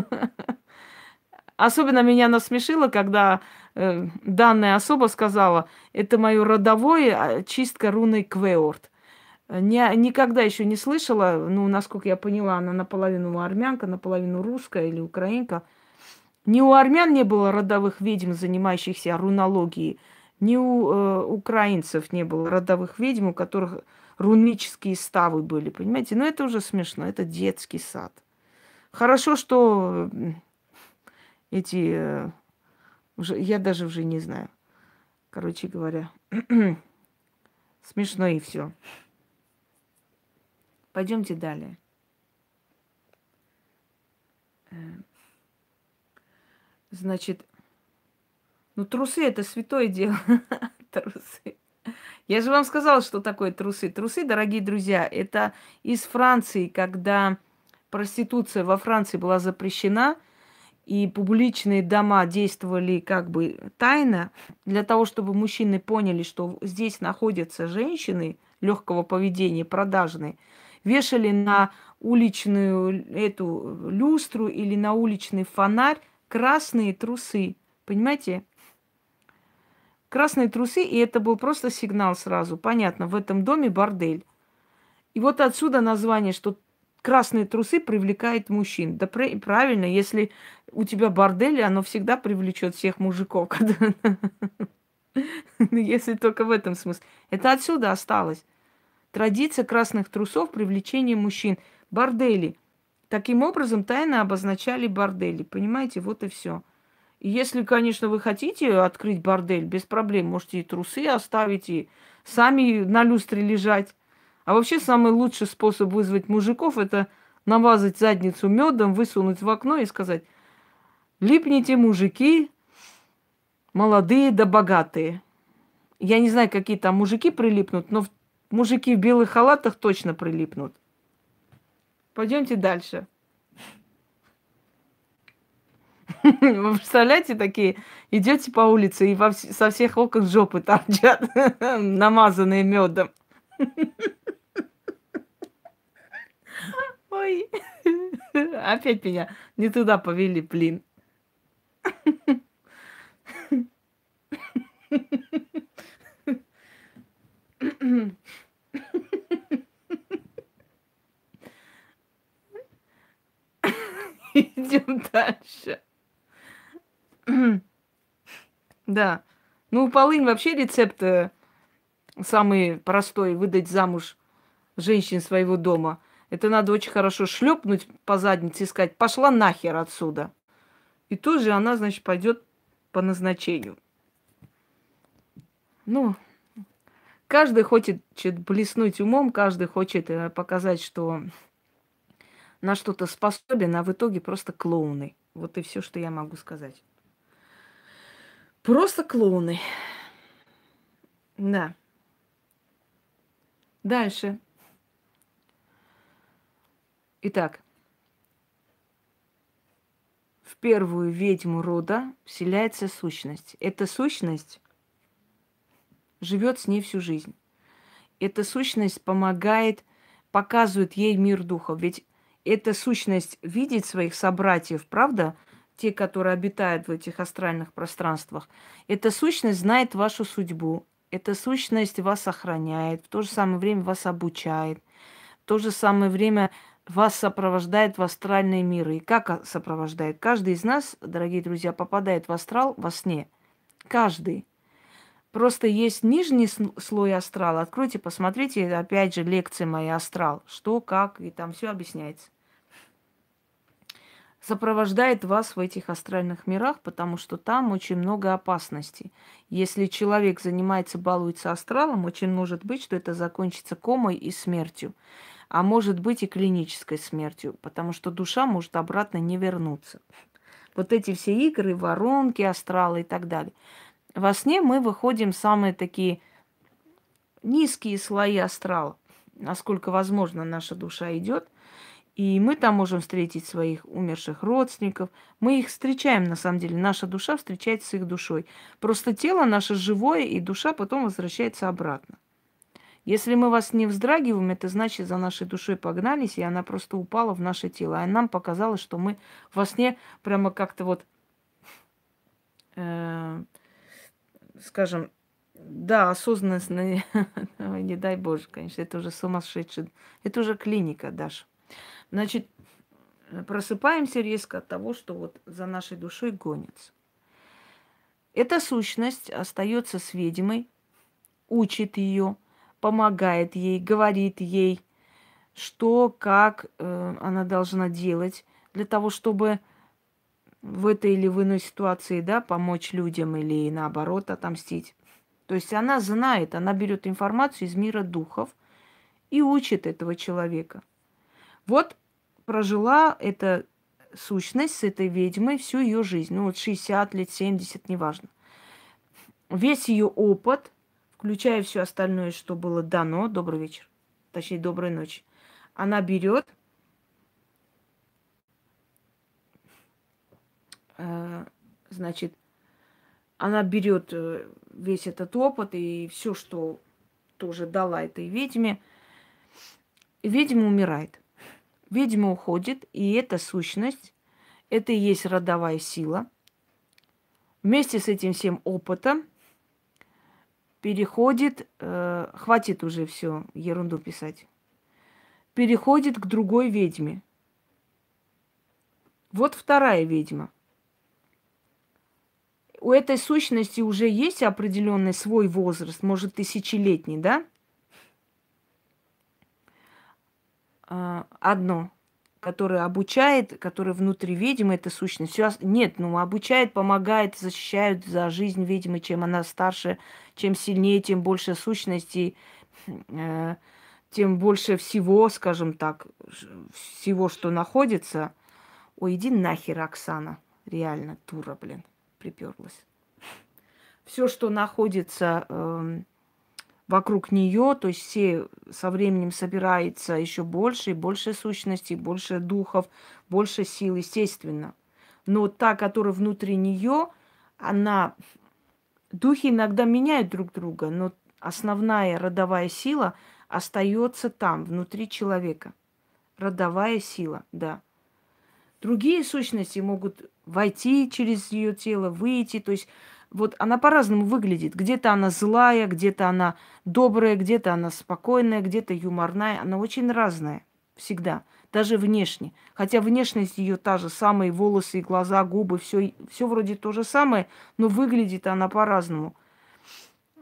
Speaker 1: Особенно меня насмешило, когда э, данная особа сказала, это мое родовое а, чистка руной Квеорт. Не, никогда еще не слышала, ну, насколько я поняла, она наполовину армянка, наполовину русская или украинка. Ни у армян не было родовых ведьм, занимающихся рунологией, ни у э, украинцев не было родовых ведьм, у которых рунические ставы были, понимаете? Но это уже смешно, это детский сад. Хорошо, что эти э, уже, я даже уже не знаю. Короче говоря, смешно и все. Пойдемте далее. Э, значит, ну трусы это святое дело. трусы. Я же вам сказала, что такое трусы. Трусы, дорогие друзья, это из Франции, когда проституция во Франции была запрещена, и публичные дома действовали как бы тайно, для того, чтобы мужчины поняли, что здесь находятся женщины легкого поведения, продажные, вешали на уличную эту люстру или на уличный фонарь красные трусы. Понимаете? Красные трусы, и это был просто сигнал сразу. Понятно, в этом доме бордель. И вот отсюда название, что красные трусы привлекают мужчин. Да правильно, если у тебя бордель, оно всегда привлечет всех мужиков. Если только в этом смысле. Это отсюда осталось. Традиция красных трусов привлечения мужчин. Бордели. Таким образом, тайно обозначали бордели. Понимаете, вот и все. Если, конечно, вы хотите открыть бордель, без проблем, можете и трусы оставить, и сами на люстре лежать. А вообще самый лучший способ вызвать мужиков это намазать задницу медом, высунуть в окно и сказать, липните, мужики, молодые да богатые. Я не знаю, какие там мужики прилипнут, но мужики в белых халатах точно прилипнут. Пойдемте дальше. Вы представляете, такие, идете по улице, и во со всех окон жопы торчат, намазанные медом. Ой, опять меня не туда повели, блин. Идем дальше. Да. Ну, полынь вообще рецепт э, самый простой выдать замуж женщин своего дома. Это надо очень хорошо шлепнуть по заднице и сказать, пошла нахер отсюда. И тут же она, значит, пойдет по назначению. Ну, каждый хочет блеснуть умом, каждый хочет э, показать, что на что-то способен, а в итоге просто клоуны. Вот и все, что я могу сказать. Просто клоуны. Да. Дальше. Итак, в первую ведьму рода вселяется сущность. Эта сущность живет с ней всю жизнь. Эта сущность помогает, показывает ей мир духов. Ведь эта сущность видит своих собратьев, правда? Те, которые обитают в этих астральных пространствах. Эта сущность знает вашу судьбу. Эта сущность вас охраняет, в то же самое время вас обучает, в то же самое время вас сопровождает в астральные миры. И как сопровождает? Каждый из нас, дорогие друзья, попадает в астрал во сне. Каждый. Просто есть нижний слой астрала. Откройте, посмотрите, опять же, лекции мои астрал. Что, как, и там все объясняется. Сопровождает вас в этих астральных мирах, потому что там очень много опасностей. Если человек занимается, балуется астралом, очень может быть, что это закончится комой и смертью. А может быть и клинической смертью, потому что душа может обратно не вернуться. Вот эти все игры, воронки, астралы и так далее. Во сне мы выходим самые такие низкие слои астрала. Насколько возможно, наша душа идет. И мы там можем встретить своих умерших родственников. Мы их встречаем, на самом деле. Наша душа встречается с их душой. Просто тело наше живое, и душа потом возвращается обратно. Если мы вас не вздрагиваем, это значит, за нашей душой погнались, и она просто упала в наше тело. А нам показалось, что мы во сне прямо как-то вот э, скажем, да, осознанность, не дай боже, конечно, это уже сумасшедший, это уже клиника, Даша. Значит, просыпаемся резко от того, что вот за нашей душой гонится. Эта сущность остается с ведьмой, учит ее, помогает ей, говорит ей, что, как э, она должна делать для того, чтобы в этой или в иной ситуации, да, помочь людям или наоборот отомстить. То есть она знает, она берет информацию из мира духов и учит этого человека. Вот прожила эта сущность с этой ведьмой всю ее жизнь. Ну, вот 60 лет, 70, неважно. Весь ее опыт, включая все остальное, что было дано, добрый вечер, точнее, доброй ночи, она берет э, значит, она берет э, весь этот опыт и все, что тоже дала этой ведьме, ведьма умирает. Ведьма уходит, и эта сущность, это и есть родовая сила. Вместе с этим всем опытом переходит, э, хватит уже все ерунду писать, переходит к другой ведьме. Вот вторая ведьма. У этой сущности уже есть определенный свой возраст, может, тысячелетний, да? А, одно, которое обучает, которое внутри ведьмы, это сущность. Все, нет, ну, обучает, помогает, защищает за жизнь ведьмы. Чем она старше, чем сильнее, тем больше сущностей, э, тем больше всего, скажем так, всего, что находится. Ой, иди нахер, Оксана. Реально, тура, блин, приперлась. Все, что находится э, вокруг нее, то есть все со временем собирается еще больше и больше сущностей, больше духов, больше сил, естественно. Но та, которая внутри нее, она... Духи иногда меняют друг друга, но основная родовая сила остается там, внутри человека. Родовая сила, да. Другие сущности могут войти через ее тело, выйти. То есть вот она по-разному выглядит. Где-то она злая, где-то она добрая, где-то она спокойная, где-то юморная. Она очень разная всегда, даже внешне. Хотя внешность ее та же самая, волосы, глаза, губы, все, все вроде то же самое, но выглядит она по-разному.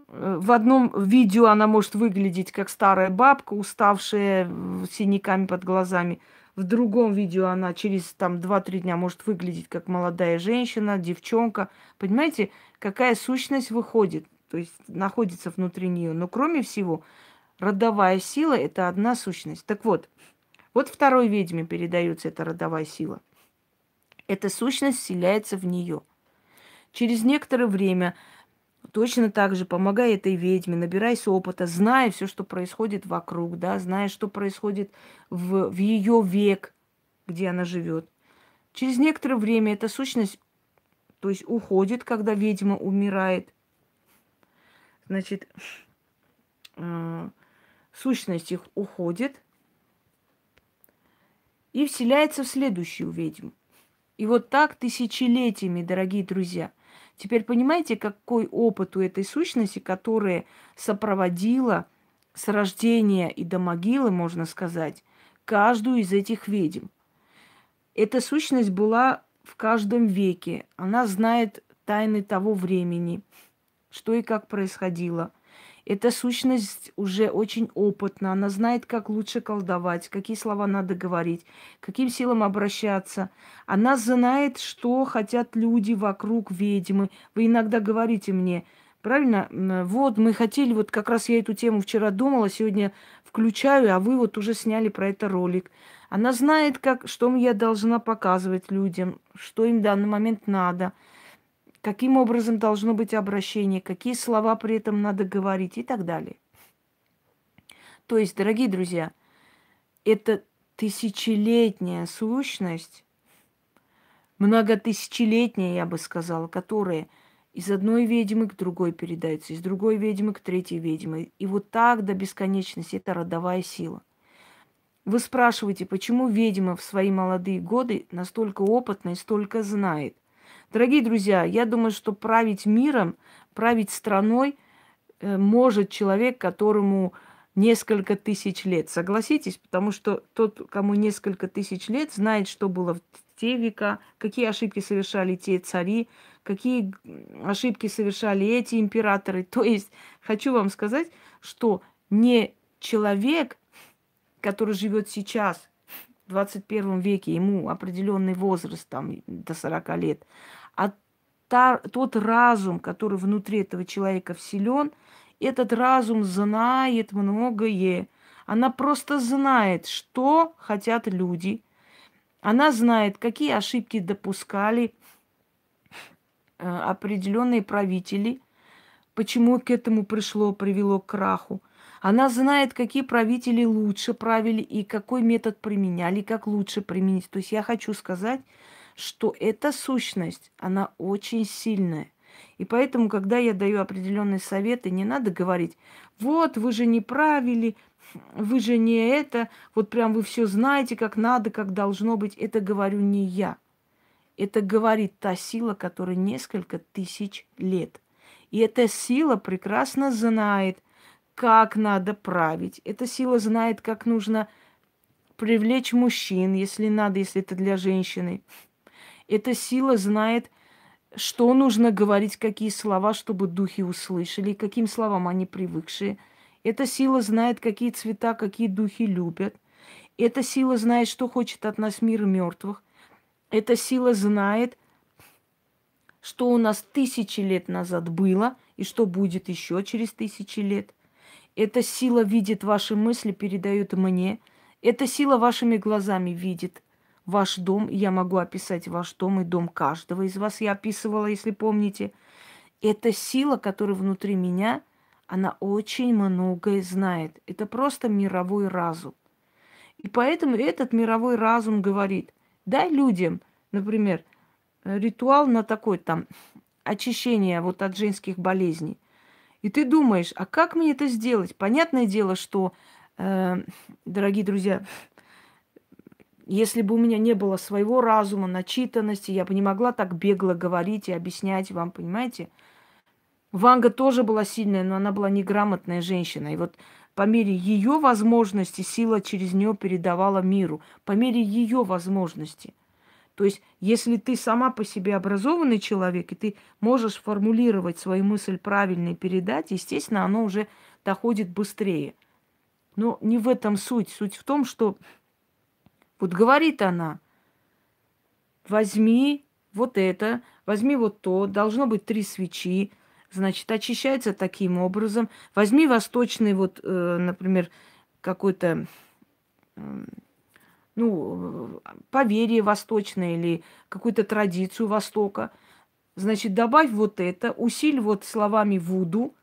Speaker 1: Э, в одном видео она может выглядеть как старая бабка, уставшая, с синяками под глазами – в другом видео она через там 2-3 дня может выглядеть как молодая женщина, девчонка. Понимаете, какая сущность выходит, то есть находится внутри нее. Но кроме всего, родовая сила – это одна сущность. Так вот, вот второй ведьме передается эта родовая сила. Эта сущность вселяется в нее. Через некоторое время Точно так же помогай этой ведьме, набирайся опыта, зная все, что происходит вокруг, да, зная, что происходит в, в ее век, где она живет. Через некоторое время эта сущность, то есть уходит, когда ведьма умирает. Значит, э, сущность их уходит и вселяется в следующую ведьму. И вот так тысячелетиями, дорогие друзья – Теперь понимаете, какой опыт у этой сущности, которая сопроводила с рождения и до могилы, можно сказать, каждую из этих ведьм. Эта сущность была в каждом веке. Она знает тайны того времени, что и как происходило – эта сущность уже очень опытна, она знает, как лучше колдовать, какие слова надо говорить, каким силам обращаться. Она знает, что хотят люди вокруг ведьмы. Вы иногда говорите мне, правильно, вот мы хотели, вот как раз я эту тему вчера думала, сегодня включаю, а вы вот уже сняли про это ролик. Она знает, как, что я должна показывать людям, что им в данный момент надо – каким образом должно быть обращение, какие слова при этом надо говорить и так далее. То есть, дорогие друзья, это тысячелетняя сущность, многотысячелетняя, я бы сказала, которая из одной ведьмы к другой передается, из другой ведьмы к третьей ведьме. И вот так до бесконечности это родовая сила. Вы спрашиваете, почему ведьма в свои молодые годы настолько опытна и столько знает? Дорогие друзья, я думаю, что править миром, править страной э, может человек, которому несколько тысяч лет. Согласитесь? Потому что тот, кому несколько тысяч лет, знает, что было в те века, какие ошибки совершали те цари, какие ошибки совершали эти императоры. То есть хочу вам сказать, что не человек, который живет сейчас, в 21 веке, ему определенный возраст, там, до 40 лет, а та, тот разум, который внутри этого человека вселен, этот разум знает многое. Она просто знает, что хотят люди. Она знает, какие ошибки допускали э, определенные правители, почему к этому пришло, привело к краху. Она знает, какие правители лучше правили и какой метод применяли, как лучше применить. То есть я хочу сказать, что эта сущность, она очень сильная. И поэтому, когда я даю определенные советы, не надо говорить, вот, вы же не правили, вы же не это, вот прям вы все знаете, как надо, как должно быть. Это говорю не я. Это говорит та сила, которая несколько тысяч лет. И эта сила прекрасно знает, как надо править. Эта сила знает, как нужно привлечь мужчин, если надо, если это для женщины. Эта сила знает, что нужно говорить, какие слова, чтобы духи услышали, каким словам они привыкшие. Эта сила знает, какие цвета, какие духи любят. Эта сила знает, что хочет от нас мир мертвых. Эта сила знает, что у нас тысячи лет назад было и что будет еще через тысячи лет. Эта сила видит ваши мысли, передает мне. Эта сила вашими глазами видит ваш дом. Я могу описать ваш дом и дом каждого из вас. Я описывала, если помните. Эта сила, которая внутри меня, она очень многое знает. Это просто мировой разум. И поэтому этот мировой разум говорит, дай людям, например, ритуал на такой там очищение вот от женских болезней. И ты думаешь, а как мне это сделать? Понятное дело, что, э, дорогие друзья, если бы у меня не было своего разума, начитанности, я бы не могла так бегло говорить и объяснять вам, понимаете? Ванга тоже была сильная, но она была неграмотная женщина. И вот по мере ее возможности сила через нее передавала миру. По мере ее возможности. То есть, если ты сама по себе образованный человек, и ты можешь формулировать свою мысль правильно и передать, естественно, оно уже доходит быстрее. Но не в этом суть. Суть в том, что вот говорит она, возьми вот это, возьми вот то, должно быть три свечи, значит, очищается таким образом. Возьми восточный, вот, э, например, какой-то э, ну, поверье восточное или какую-то традицию Востока. Значит, добавь вот это, усиль вот словами Вуду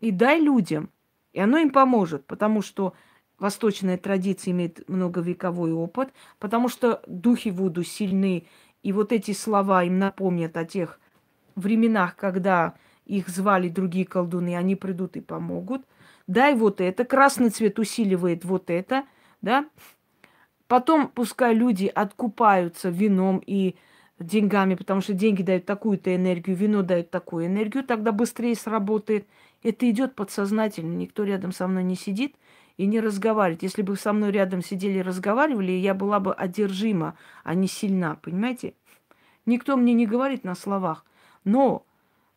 Speaker 1: и дай людям. И оно им поможет, потому что восточная традиция имеет многовековой опыт, потому что духи Вуду сильны, и вот эти слова им напомнят о тех временах, когда их звали другие колдуны, они придут и помогут. Дай вот это, красный цвет усиливает вот это, да, Потом пускай люди откупаются вином и деньгами, потому что деньги дают такую-то энергию, вино дает такую энергию, тогда быстрее сработает. Это идет подсознательно. Никто рядом со мной не сидит и не разговаривает. Если бы со мной рядом сидели и разговаривали, я была бы одержима, а не сильна, понимаете? Никто мне не говорит на словах. Но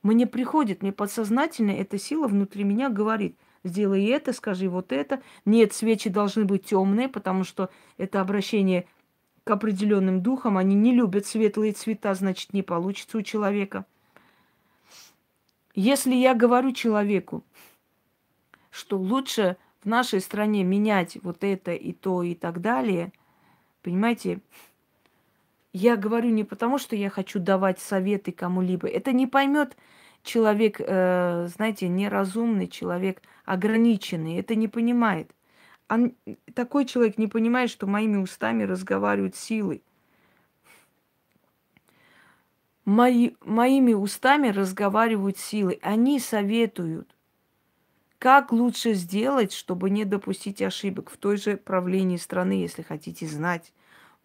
Speaker 1: мне приходит, мне подсознательно эта сила внутри меня говорит – сделай это, скажи вот это. Нет, свечи должны быть темные, потому что это обращение к определенным духам. Они не любят светлые цвета, значит, не получится у человека. Если я говорю человеку, что лучше в нашей стране менять вот это и то и так далее, понимаете, я говорю не потому, что я хочу давать советы кому-либо. Это не поймет человек, э, знаете, неразумный человек, ограниченный, это не понимает. Он, такой человек не понимает, что моими устами разговаривают силы. Мои, моими устами разговаривают силы. Они советуют, как лучше сделать, чтобы не допустить ошибок в той же правлении страны, если хотите знать.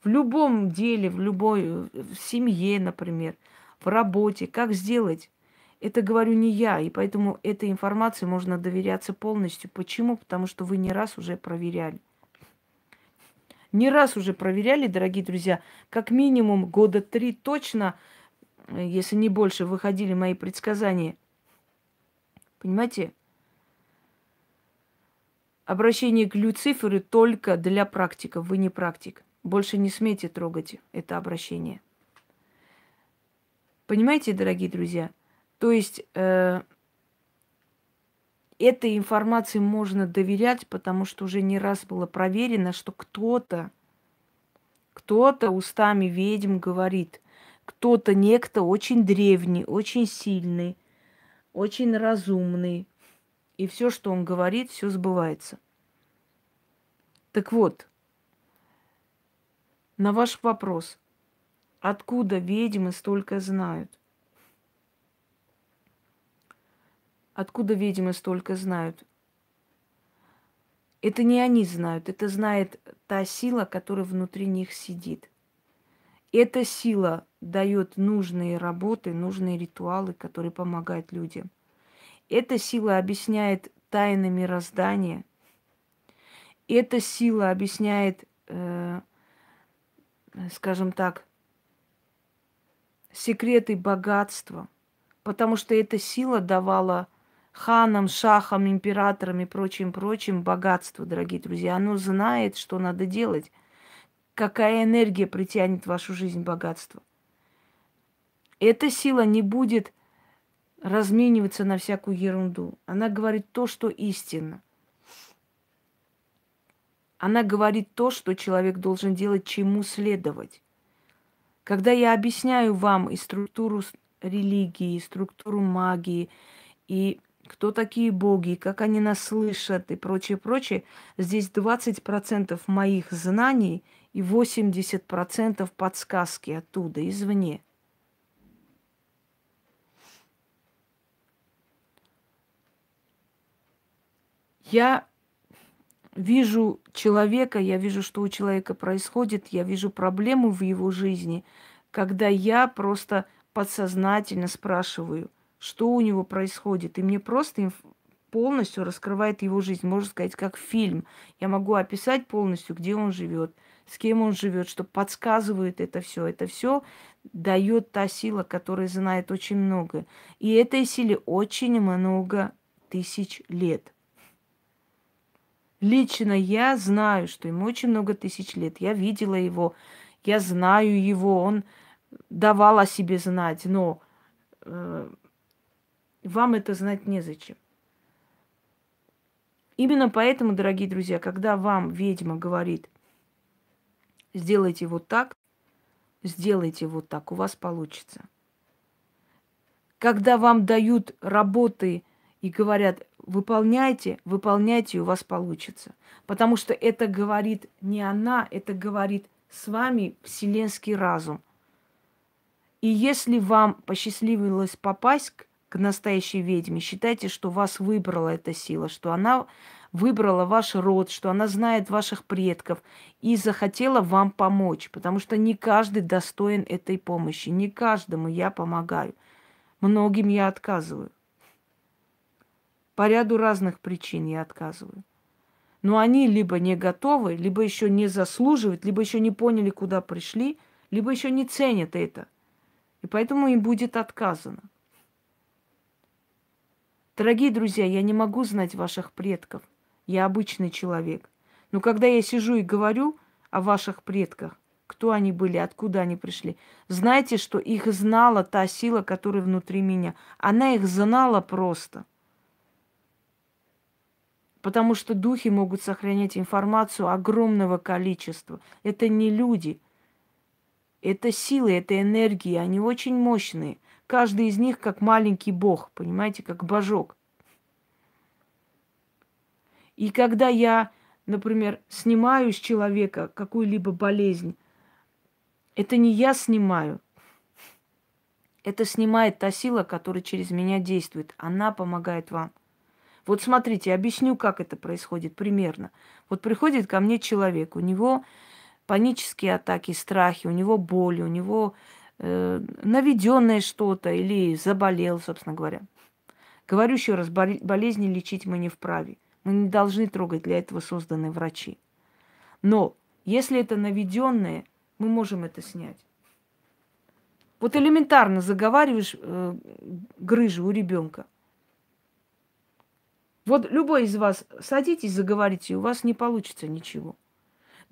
Speaker 1: В любом деле, в любой, в семье, например, в работе, как сделать это говорю не я, и поэтому этой информации можно доверяться полностью. Почему? Потому что вы не раз уже проверяли. Не раз уже проверяли, дорогие друзья, как минимум года три точно, если не больше, выходили мои предсказания. Понимаете? Обращение к Люциферу только для практиков. Вы не практик. Больше не смейте трогать это обращение. Понимаете, дорогие друзья? То есть э, этой информации можно доверять, потому что уже не раз было проверено, что кто-то, кто-то устами ведьм говорит, кто-то, некто очень древний, очень сильный, очень разумный. И все, что он говорит, все сбывается. Так вот, на ваш вопрос, Откуда ведьмы столько знают? Откуда ведьмы столько знают? Это не они знают, это знает та сила, которая внутри них сидит. Эта сила дает нужные работы, нужные ритуалы, которые помогают людям. Эта сила объясняет тайны мироздания. Эта сила объясняет, э, скажем так, секреты богатства, потому что эта сила давала ханам, шахам, императорам и прочим-прочим богатство, дорогие друзья. Оно знает, что надо делать, какая энергия притянет в вашу жизнь богатство. Эта сила не будет размениваться на всякую ерунду. Она говорит то, что истинно. Она говорит то, что человек должен делать, чему следовать. Когда я объясняю вам и структуру религии, и структуру магии, и кто такие боги, как они нас слышат и прочее, прочее, здесь 20% моих знаний и 80% подсказки оттуда, извне. Я вижу человека, я вижу, что у человека происходит, я вижу проблему в его жизни, когда я просто подсознательно спрашиваю, что у него происходит. И мне просто полностью раскрывает его жизнь. Можно сказать, как фильм. Я могу описать полностью, где он живет, с кем он живет, что подсказывает это все. Это все дает та сила, которая знает очень много. И этой силе очень много тысяч лет. Лично я знаю, что ему очень много тысяч лет. Я видела его, я знаю его, он давал о себе знать, но э, вам это знать незачем. Именно поэтому, дорогие друзья, когда вам ведьма говорит, сделайте вот так, сделайте вот так, у вас получится. Когда вам дают работы и говорят, выполняйте, выполняйте, и у вас получится. Потому что это говорит не она, это говорит с вами вселенский разум. И если вам посчастливилось попасть к, настоящей ведьме, считайте, что вас выбрала эта сила, что она выбрала ваш род, что она знает ваших предков и захотела вам помочь, потому что не каждый достоин этой помощи, не каждому я помогаю, многим я отказываю. По ряду разных причин я отказываю. Но они либо не готовы, либо еще не заслуживают, либо еще не поняли, куда пришли, либо еще не ценят это. И поэтому им будет отказано. Дорогие друзья, я не могу знать ваших предков. Я обычный человек. Но когда я сижу и говорю о ваших предках, кто они были, откуда они пришли, знайте, что их знала та сила, которая внутри меня. Она их знала просто – Потому что духи могут сохранять информацию огромного количества. Это не люди. Это силы, это энергии, они очень мощные. Каждый из них как маленький бог, понимаете, как божок. И когда я, например, снимаю с человека какую-либо болезнь, это не я снимаю. Это снимает та сила, которая через меня действует. Она помогает вам. Вот смотрите, объясню, как это происходит примерно. Вот приходит ко мне человек, у него панические атаки, страхи, у него боли, у него наведенное что-то или заболел, собственно говоря. Говорю еще раз, болезни лечить мы не вправе. Мы не должны трогать, для этого созданы врачи. Но если это наведенное, мы можем это снять. Вот элементарно заговариваешь э, грыжу у ребенка. Вот любой из вас садитесь, заговорите, у вас не получится ничего.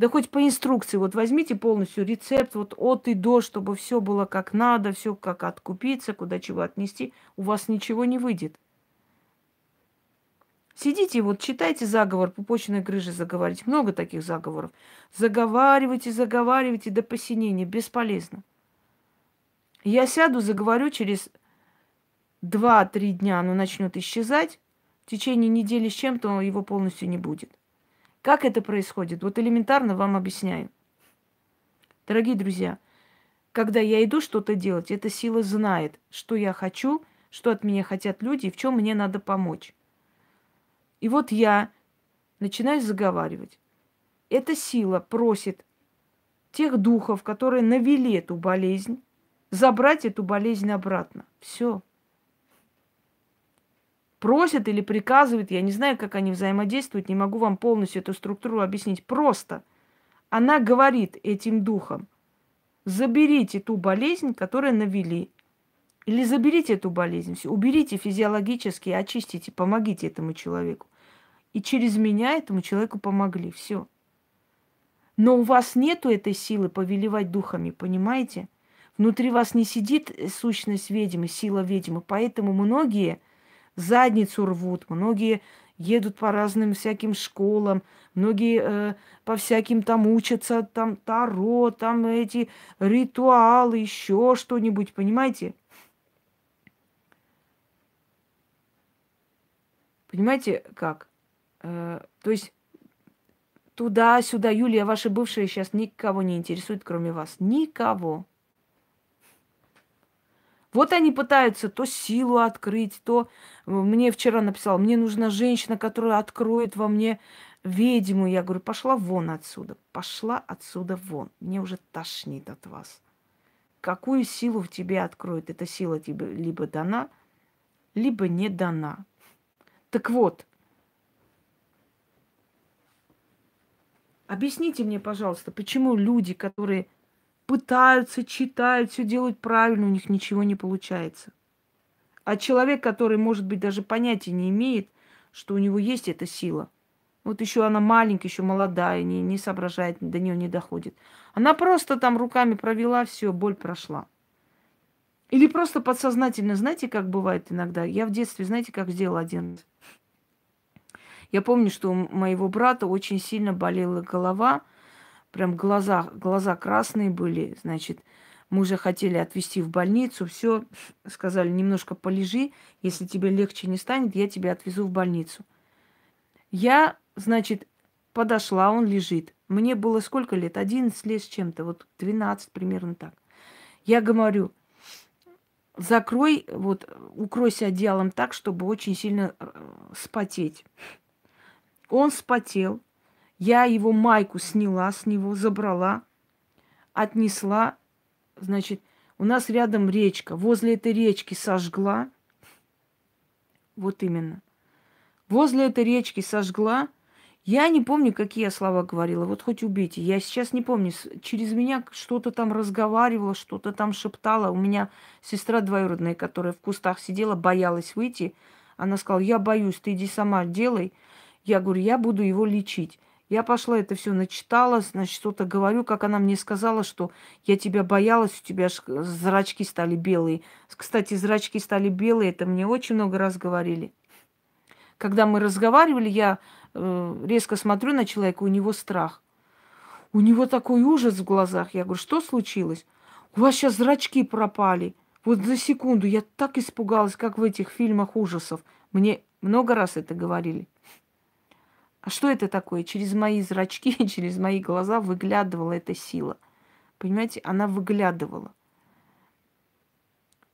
Speaker 1: Да хоть по инструкции, вот возьмите полностью рецепт вот от и до, чтобы все было как надо, все как откупиться, куда чего отнести, у вас ничего не выйдет. Сидите, вот читайте заговор пупочной грыжи заговорить. Много таких заговоров. Заговаривайте, заговаривайте до посинения. Бесполезно. Я сяду, заговорю через 2-3 дня, оно начнет исчезать в течение недели с чем-то его полностью не будет. Как это происходит? Вот элементарно вам объясняю. Дорогие друзья, когда я иду что-то делать, эта сила знает, что я хочу, что от меня хотят люди и в чем мне надо помочь. И вот я начинаю заговаривать. Эта сила просит тех духов, которые навели эту болезнь, забрать эту болезнь обратно. Все. Просят или приказывают, я не знаю, как они взаимодействуют, не могу вам полностью эту структуру объяснить. Просто она говорит этим духам, заберите ту болезнь, которую навели. Или заберите эту болезнь, уберите физиологически, очистите, помогите этому человеку. И через меня этому человеку помогли. Все. Но у вас нету этой силы повелевать духами, понимаете? Внутри вас не сидит сущность ведьмы, сила ведьмы. Поэтому многие задницу рвут, многие едут по разным всяким школам, многие э, по всяким там учатся, там таро, там эти ритуалы, еще что-нибудь, понимаете? Понимаете, как? Э, то есть туда-сюда, Юлия, ваши бывшие сейчас никого не интересуют, кроме вас. Никого. Вот они пытаются то силу открыть, то мне вчера написал, мне нужна женщина, которая откроет во мне ведьму. Я говорю, пошла вон отсюда, пошла отсюда вон. Мне уже тошнит от вас. Какую силу в тебе откроет? Эта сила тебе либо дана, либо не дана. Так вот, объясните мне, пожалуйста, почему люди, которые пытаются, читают, все делают правильно, у них ничего не получается. А человек, который, может быть, даже понятия не имеет, что у него есть эта сила. Вот еще она маленькая, еще молодая, не, не соображает, до нее не доходит. Она просто там руками провела, все, боль прошла. Или просто подсознательно, знаете, как бывает иногда? Я в детстве, знаете, как сделал один Я помню, что у моего брата очень сильно болела голова, прям глаза, глаза красные были, значит, мы уже хотели отвезти в больницу, все, сказали, немножко полежи, если тебе легче не станет, я тебя отвезу в больницу. Я, значит, подошла, он лежит. Мне было сколько лет? 11 лет с чем-то, вот 12 примерно так. Я говорю, закрой, вот, укройся одеялом так, чтобы очень сильно э, спотеть. Он спотел, я его майку сняла с него, забрала, отнесла. Значит, у нас рядом речка. Возле этой речки сожгла. Вот именно. Возле этой речки сожгла. Я не помню, какие я слова говорила. Вот хоть убейте. Я сейчас не помню. Через меня что-то там разговаривала, что-то там шептала. У меня сестра двоюродная, которая в кустах сидела, боялась выйти. Она сказала, я боюсь, ты иди сама делай. Я говорю, я буду его лечить. Я пошла это все начитала, значит, что-то говорю, как она мне сказала, что я тебя боялась, у тебя зрачки стали белые. Кстати, зрачки стали белые, это мне очень много раз говорили. Когда мы разговаривали, я э, резко смотрю на человека, у него страх. У него такой ужас в глазах. Я говорю, что случилось? У вас сейчас зрачки пропали. Вот за секунду я так испугалась, как в этих фильмах ужасов. Мне много раз это говорили. А что это такое? Через мои зрачки, через мои глаза выглядывала эта сила. Понимаете, она выглядывала.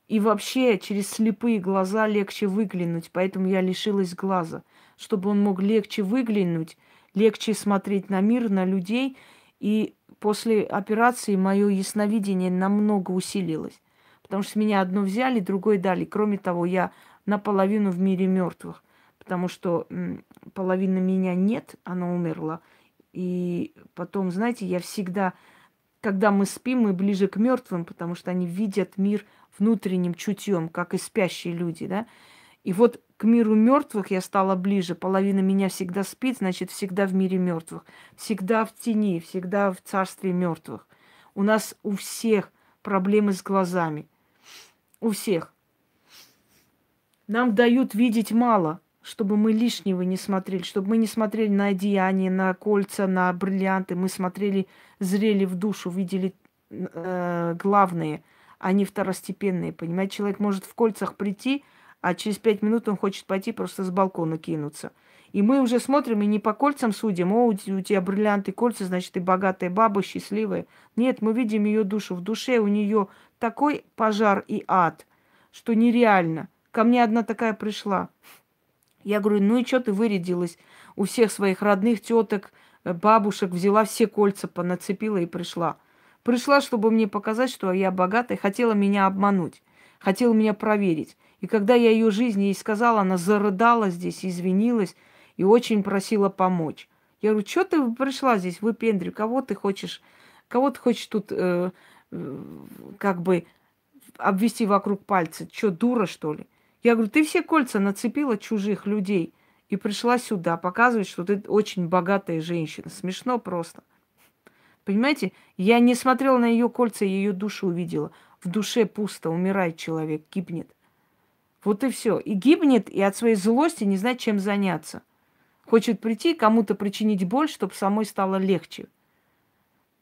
Speaker 1: И вообще через слепые глаза легче выглянуть, поэтому я лишилась глаза, чтобы он мог легче выглянуть, легче смотреть на мир, на людей. И после операции мое ясновидение намного усилилось. Потому что меня одно взяли, другое дали. Кроме того, я наполовину в мире мертвых потому что половины меня нет, она умерла. И потом, знаете, я всегда, когда мы спим, мы ближе к мертвым, потому что они видят мир внутренним чутьем, как и спящие люди, да. И вот к миру мертвых я стала ближе. Половина меня всегда спит, значит, всегда в мире мертвых. Всегда в тени, всегда в царстве мертвых. У нас у всех проблемы с глазами. У всех. Нам дают видеть мало – чтобы мы лишнего не смотрели, чтобы мы не смотрели на одеяние, на кольца, на бриллианты. Мы смотрели, зрели в душу, видели э, главные, а не второстепенные. Понимаете, человек может в кольцах прийти, а через пять минут он хочет пойти просто с балкона кинуться. И мы уже смотрим и не по кольцам судим, о, у тебя бриллианты кольца, значит, ты богатая баба, счастливая. Нет, мы видим ее душу. В душе у нее такой пожар и ад, что нереально. Ко мне одна такая пришла. Я говорю, ну и что ты вырядилась? У всех своих родных теток, э, бабушек взяла все кольца, понацепила и пришла. Пришла, чтобы мне показать, что я богатая, хотела меня обмануть, хотела меня проверить. И когда я ее жизни ей сказала, она зарыдала здесь, извинилась и очень просила помочь. Я говорю, что ты пришла здесь, вы пендри, кого ты хочешь, кого ты хочешь тут э, э, как бы обвести вокруг пальца? Что, дура, что ли? Я говорю, ты все кольца нацепила чужих людей и пришла сюда показывать, что ты очень богатая женщина. Смешно просто. Понимаете, я не смотрела на ее кольца, ее душу увидела. В душе пусто, умирает человек, гибнет. Вот и все. И гибнет, и от своей злости не знает, чем заняться. Хочет прийти, кому-то причинить боль, чтобы самой стало легче.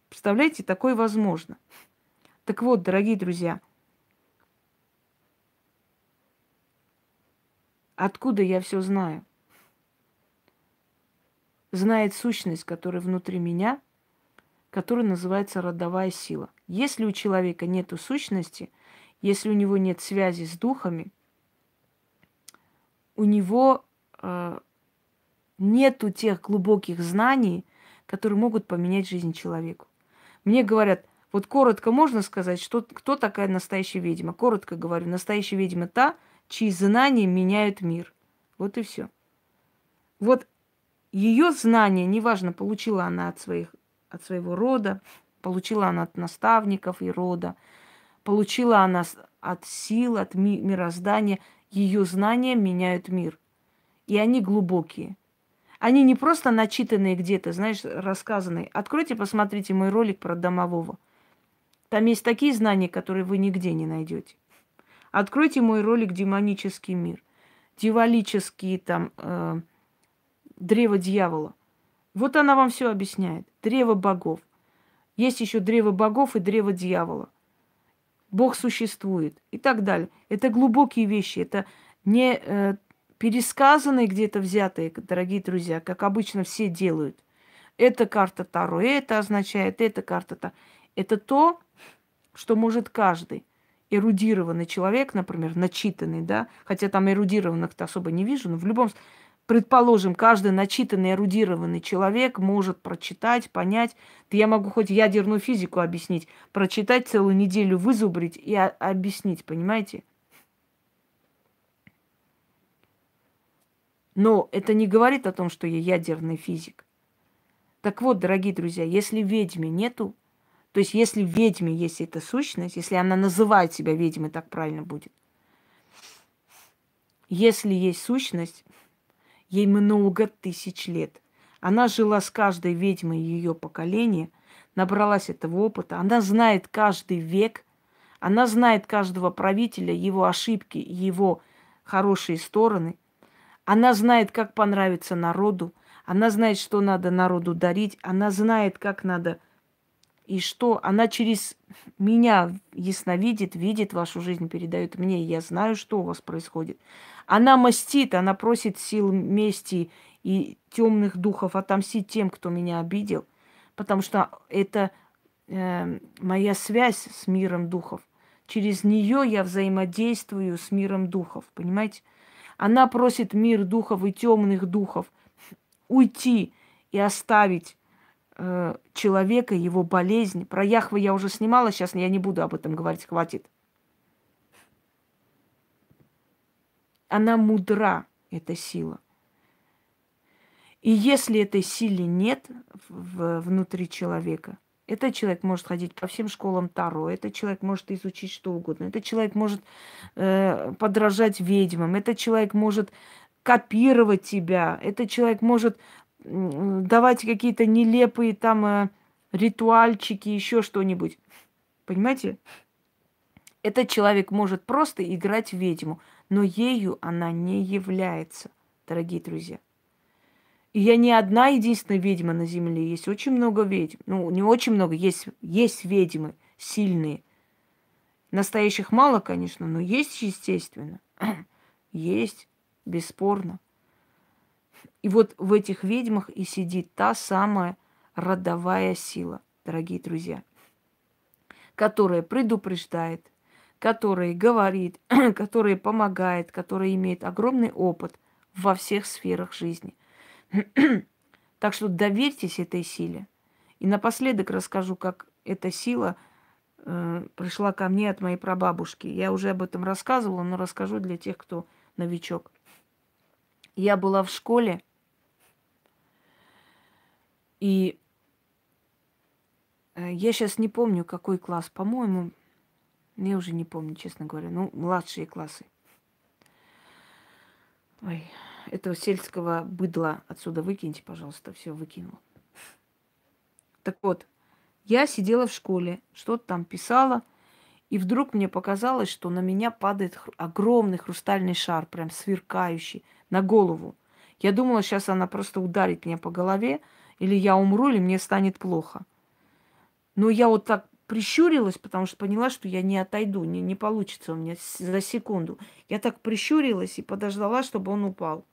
Speaker 1: Представляете, такое возможно. Так вот, дорогие друзья, откуда я все знаю? Знает сущность, которая внутри меня, которая называется родовая сила. Если у человека нет сущности, если у него нет связи с духами, у него э, нету тех глубоких знаний, которые могут поменять жизнь человеку. Мне говорят, вот коротко можно сказать, что, кто такая настоящая ведьма. Коротко говорю, настоящая ведьма та, чьи знания меняют мир. Вот и все. Вот ее знания, неважно, получила она от, своих, от своего рода, получила она от наставников и рода, получила она от сил, от ми- мироздания – ее знания меняют мир. И они глубокие. Они не просто начитанные где-то, знаешь, рассказанные. Откройте, посмотрите мой ролик про домового. Там есть такие знания, которые вы нигде не найдете. Откройте мой ролик «Демонический мир». Дьяволические там э, древо дьявола. Вот она вам все объясняет. Древо богов. Есть еще древо богов и древо дьявола. Бог существует и так далее. Это глубокие вещи, это не э, пересказанные где-то взятые, дорогие друзья, как обычно все делают. Это карта Таро, это означает, это карта Таро. Это то, что может каждый эрудированный человек, например, начитанный, да, хотя там эрудированных-то особо не вижу, но в любом случае, предположим, каждый начитанный, эрудированный человек может прочитать, понять. Да я могу хоть ядерную физику объяснить, прочитать целую неделю, вызубрить и объяснить, понимаете? Но это не говорит о том, что я ядерный физик. Так вот, дорогие друзья, если ведьме нету, то есть если в ведьме есть эта сущность, если она называет себя ведьмой, так правильно будет. Если есть сущность, Ей много тысяч лет. Она жила с каждой ведьмой ее поколения, набралась этого опыта. Она знает каждый век, она знает каждого правителя, его ошибки, его хорошие стороны. Она знает, как понравиться народу. Она знает, что надо народу дарить. Она знает, как надо и что. Она через меня ясновидит, видит вашу жизнь, передает мне. Я знаю, что у вас происходит. Она мстит, она просит сил мести и темных духов отомстить тем, кто меня обидел, потому что это э, моя связь с миром духов. Через нее я взаимодействую с миром духов, понимаете? Она просит мир духов и темных духов уйти и оставить э, человека, его болезнь. Про Яхвы я уже снимала, сейчас я не буду об этом говорить, хватит. Она мудра, эта сила. И если этой силы нет в, внутри человека, этот человек может ходить по всем школам Таро, этот человек может изучить что угодно, этот человек может э, подражать ведьмам, этот человек может копировать тебя, этот человек может давать какие-то нелепые там э, ритуальчики, еще что-нибудь. Понимаете? Этот человек может просто играть ведьму но ею она не является, дорогие друзья. И я не одна единственная ведьма на Земле, есть очень много ведьм. Ну, не очень много, есть, есть ведьмы сильные. Настоящих мало, конечно, но есть, естественно. есть, бесспорно. И вот в этих ведьмах и сидит та самая родовая сила, дорогие друзья, которая предупреждает, которая говорит, которая помогает, которая имеет огромный опыт во всех сферах жизни. так что доверьтесь этой силе. И напоследок расскажу, как эта сила э, пришла ко мне от моей прабабушки. Я уже об этом рассказывала, но расскажу для тех, кто новичок. Я была в школе, и э, я сейчас не помню, какой класс, по-моему, я уже не помню, честно говоря, ну, младшие классы. Ой, этого сельского быдла отсюда выкиньте, пожалуйста, все выкинула. Так вот, я сидела в школе, что-то там писала, и вдруг мне показалось, что на меня падает огромный хрустальный шар, прям сверкающий, на голову. Я думала, сейчас она просто ударит меня по голове, или я умру, или мне станет плохо. Но я вот так прищурилась, потому что поняла, что я не отойду, не, не получится у меня за секунду. Я так прищурилась и подождала, чтобы он упал.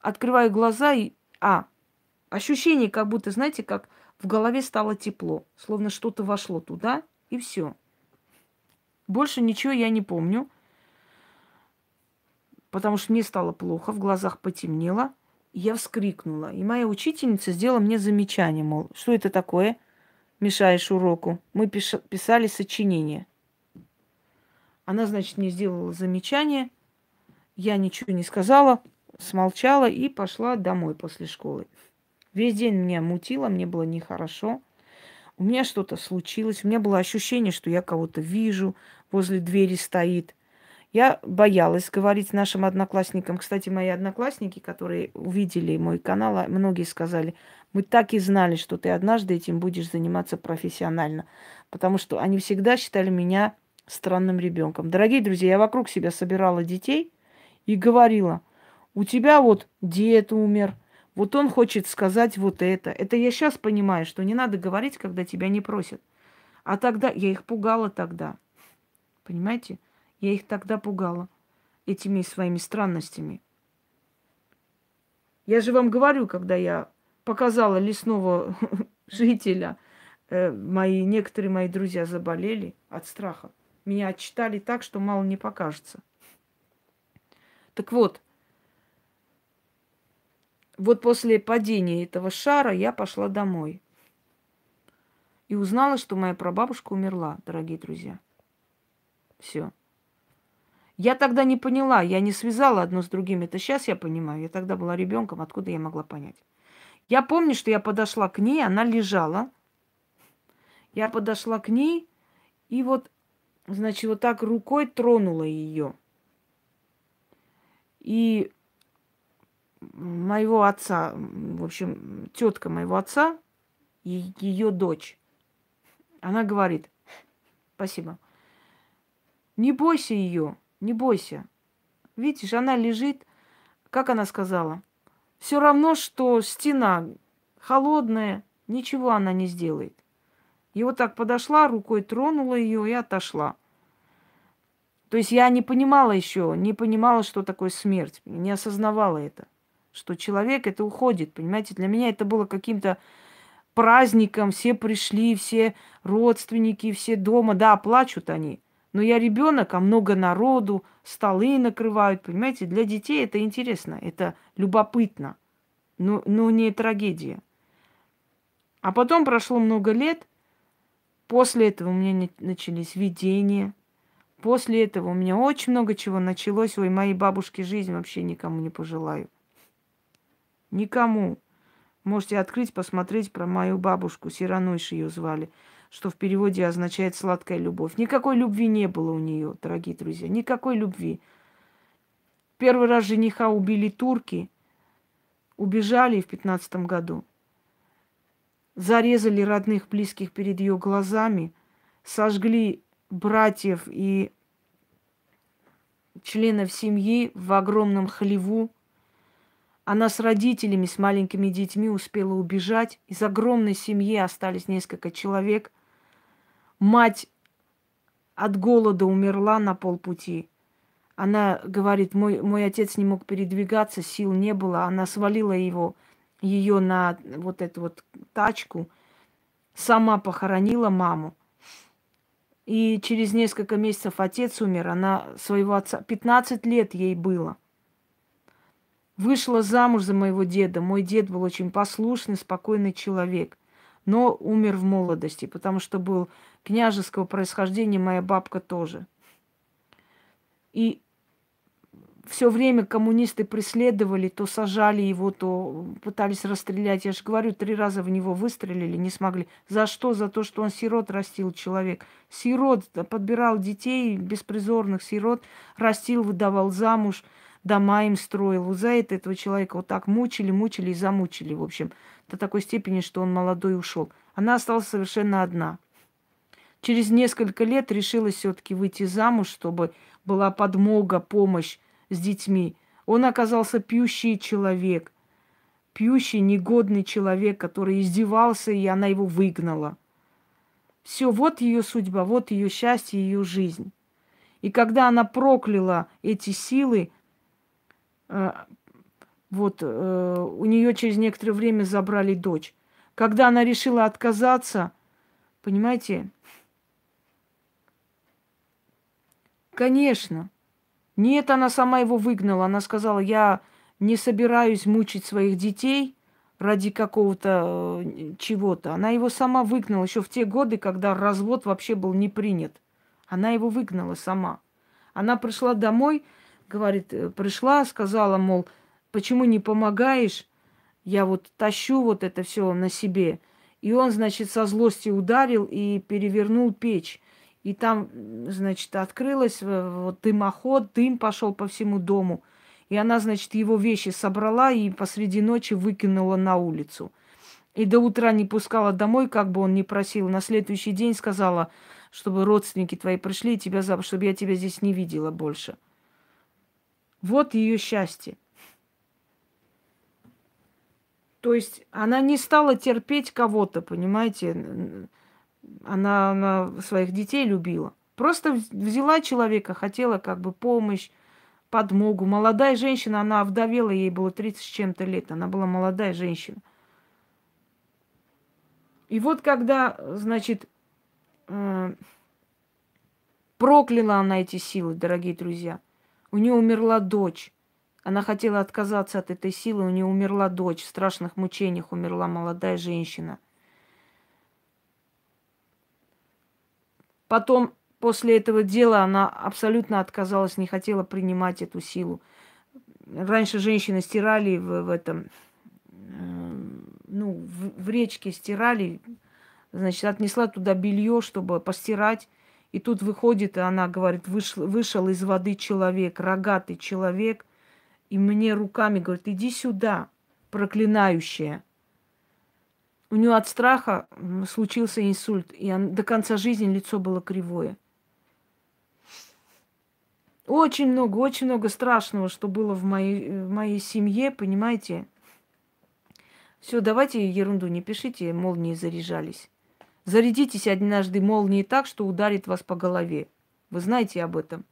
Speaker 1: Открываю глаза и... А, ощущение, как будто, знаете, как в голове стало тепло, словно что-то вошло туда, и все. Больше ничего я не помню, потому что мне стало плохо, в глазах потемнело. Я вскрикнула, и моя учительница сделала мне замечание, мол, что это такое, мешаешь уроку. Мы писали сочинение. Она, значит, мне сделала замечание, я ничего не сказала, смолчала и пошла домой после школы. Весь день меня мутило, мне было нехорошо. У меня что-то случилось. У меня было ощущение, что я кого-то вижу, возле двери стоит. Я боялась говорить нашим одноклассникам. Кстати, мои одноклассники, которые увидели мой канал, а многие сказали, мы так и знали, что ты однажды этим будешь заниматься профессионально. Потому что они всегда считали меня странным ребенком. Дорогие друзья, я вокруг себя собирала детей и говорила, у тебя вот дед умер, вот он хочет сказать вот это. Это я сейчас понимаю, что не надо говорить, когда тебя не просят. А тогда я их пугала тогда. Понимаете? Я их тогда пугала этими своими странностями. Я же вам говорю, когда я показала лесного жителя, э, мои, некоторые мои друзья заболели от страха. Меня отчитали так, что мало не покажется. Так вот, вот после падения этого шара я пошла домой. И узнала, что моя прабабушка умерла, дорогие друзья. Все. Я тогда не поняла, я не связала одно с другим. Это сейчас я понимаю. Я тогда была ребенком, откуда я могла понять? Я помню, что я подошла к ней, она лежала. Я подошла к ней и вот, значит, вот так рукой тронула ее. И моего отца, в общем, тетка моего отца, и ее дочь, она говорит, спасибо, не бойся ее, не бойся. Видишь, она лежит, как она сказала, все равно, что стена холодная, ничего она не сделает. И вот так подошла, рукой тронула ее и отошла. То есть я не понимала еще, не понимала, что такое смерть, не осознавала это что человек это уходит, понимаете? Для меня это было каким-то праздником, все пришли, все родственники, все дома, да, плачут они. Но я ребенок, а много народу, столы накрывают, понимаете? Для детей это интересно, это любопытно, но, но не трагедия. А потом прошло много лет, после этого у меня начались видения, после этого у меня очень много чего началось. Ой, моей бабушке жизнь вообще никому не пожелаю. Никому. Можете открыть, посмотреть про мою бабушку, Сиранойш ее звали, что в переводе означает сладкая любовь. Никакой любви не было у нее, дорогие друзья, никакой любви. Первый раз жениха убили турки, убежали в пятнадцатом году, зарезали родных, близких перед ее глазами, сожгли братьев и членов семьи в огромном хлеву, она с родителями, с маленькими детьми успела убежать. Из огромной семьи остались несколько человек. Мать от голода умерла на полпути. Она говорит, мой, мой отец не мог передвигаться, сил не было. Она свалила его, ее на вот эту вот тачку, сама похоронила маму. И через несколько месяцев отец умер. Она своего отца... 15 лет ей было. Вышла замуж за моего деда. Мой дед был очень послушный, спокойный человек. Но умер в молодости, потому что был княжеского происхождения, моя бабка тоже. И все время коммунисты преследовали, то сажали его, то пытались расстрелять. Я же говорю, три раза в него выстрелили, не смогли. За что? За то, что он сирот растил человек. Сирот подбирал детей, беспризорных сирот, растил, выдавал замуж, дома им строил. Вот за это этого человека вот так мучили, мучили и замучили, в общем, до такой степени, что он молодой ушел. Она осталась совершенно одна. Через несколько лет решила все-таки выйти замуж, чтобы была подмога, помощь с детьми. Он оказался пьющий человек, пьющий, негодный человек, который издевался, и она его выгнала. Все, вот ее судьба, вот ее счастье, ее жизнь. И когда она прокляла эти силы, э, вот э, у нее через некоторое время забрали дочь. Когда она решила отказаться, понимаете, конечно, нет, она сама его выгнала. Она сказала, я не собираюсь мучить своих детей ради какого-то э, чего-то. Она его сама выгнала еще в те годы, когда развод вообще был не принят. Она его выгнала сама. Она пришла домой, говорит, э, пришла, сказала, мол, почему не помогаешь? Я вот тащу вот это все на себе. И он, значит, со злости ударил и перевернул печь. И там, значит, открылась вот дымоход, дым пошел по всему дому. И она, значит, его вещи собрала и посреди ночи выкинула на улицу. И до утра не пускала домой, как бы он ни просил. На следующий день сказала, чтобы родственники твои пришли и тебя забрали, чтобы я тебя здесь не видела больше. Вот ее счастье. То есть она не стала терпеть кого-то, понимаете? Она, она своих детей любила. Просто взяла человека, хотела как бы помощь, подмогу. Молодая женщина, она овдовела, ей было 30 с чем-то лет. Она была молодая женщина. И вот когда, значит, э, прокляла она эти силы, дорогие друзья, у нее умерла дочь. Она хотела отказаться от этой силы, у нее умерла дочь, в страшных мучениях умерла молодая женщина – Потом, после этого дела, она абсолютно отказалась, не хотела принимать эту силу. Раньше женщины стирали в, в этом, э, ну, в, в речке стирали, значит, отнесла туда белье, чтобы постирать. И тут выходит, и она говорит, вышел, вышел из воды человек, рогатый человек, и мне руками говорит, иди сюда, проклинающая. У нее от страха случился инсульт, и он, до конца жизни лицо было кривое. Очень много, очень много страшного, что было в моей, в моей семье, понимаете? Все, давайте ерунду не пишите, молнии заряжались. Зарядитесь однажды молнией так, что ударит вас по голове. Вы знаете об этом.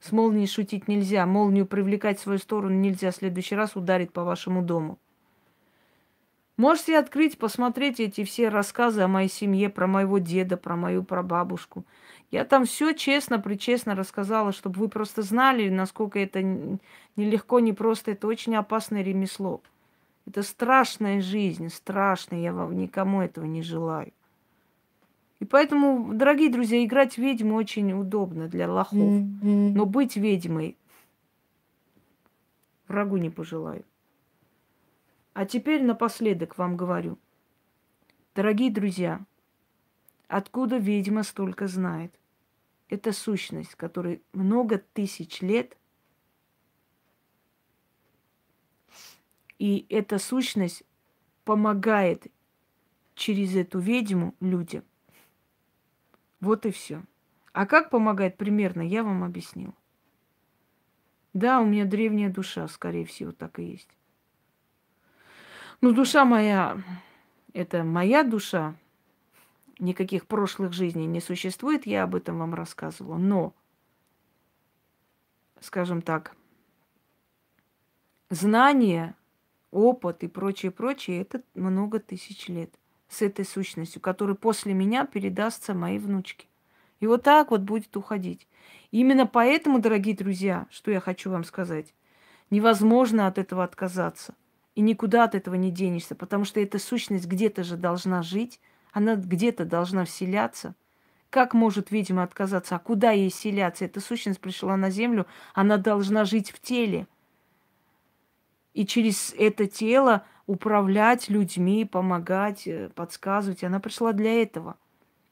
Speaker 1: С молнией шутить нельзя, молнию привлекать в свою сторону нельзя. В следующий раз ударит по вашему дому. Можете открыть, посмотреть эти все рассказы о моей семье, про моего деда, про мою прабабушку. Я там все честно, причестно рассказала, чтобы вы просто знали, насколько это нелегко, не просто. Это очень опасное ремесло. Это страшная жизнь, страшная. Я вам никому этого не желаю. И поэтому, дорогие друзья, играть ведьму очень удобно для лохов. Но быть ведьмой врагу не пожелаю. А теперь напоследок вам говорю. Дорогие друзья, откуда ведьма столько знает? Это сущность, которая много тысяч лет, и эта сущность помогает через эту ведьму людям. Вот и все. А как помогает примерно, я вам объяснила. Да, у меня древняя душа, скорее всего, так и есть. Ну, душа моя, это моя душа. Никаких прошлых жизней не существует, я об этом вам рассказывала. Но скажем так, знания, опыт и прочее, прочее, это много тысяч лет с этой сущностью, которая после меня передастся моей внучке. И вот так вот будет уходить. Именно поэтому, дорогие друзья, что я хочу вам сказать, невозможно от этого отказаться. И никуда от этого не денешься, потому что эта сущность где-то же должна жить, она где-то должна вселяться. Как может видимо отказаться? А куда ей селяться? Эта сущность пришла на землю, она должна жить в теле. И через это тело управлять людьми, помогать, э, подсказывать. Она пришла для этого.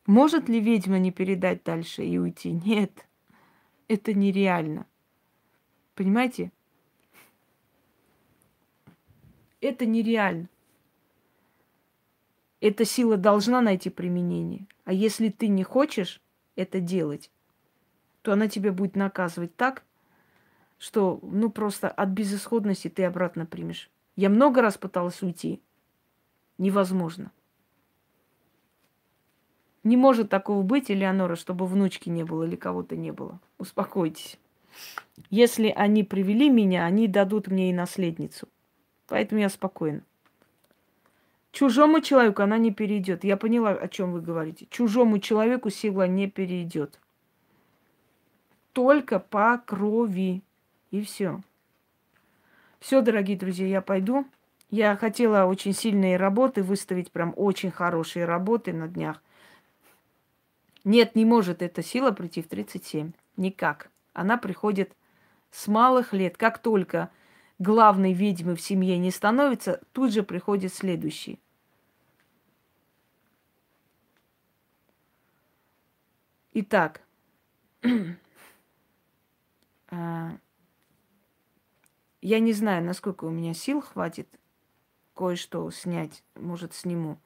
Speaker 1: Может ли ведьма не передать дальше и уйти? Нет. Это нереально. Понимаете? Это нереально. Эта сила должна найти применение. А если ты не хочешь это делать, то она тебя будет наказывать так, что ну просто от безысходности ты обратно примешь. Я много раз пыталась уйти. Невозможно. Не может такого быть, Элеонора, чтобы внучки не было или кого-то не было. Успокойтесь. Если они привели меня, они дадут мне и наследницу. Поэтому я спокойна. Чужому человеку она не перейдет. Я поняла, о чем вы говорите. Чужому человеку сила не перейдет. Только по крови. И все. Все, дорогие друзья, я пойду. Я хотела очень сильные работы выставить, прям очень хорошие работы на днях. Нет, не может эта сила прийти в 37. Никак. Она приходит с малых лет. Как только главной ведьмы в семье не становится, тут же приходит следующий. Итак, а, я не знаю, насколько у меня сил хватит кое-что снять, может, сниму.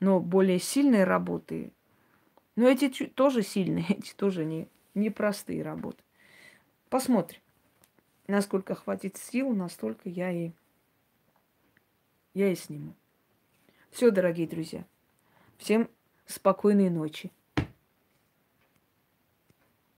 Speaker 1: Но более сильные работы, но эти тоже сильные, эти тоже не, непростые работы. Посмотрим. Насколько хватит сил, настолько я и, я и сниму. Все, дорогие друзья. Всем спокойной ночи.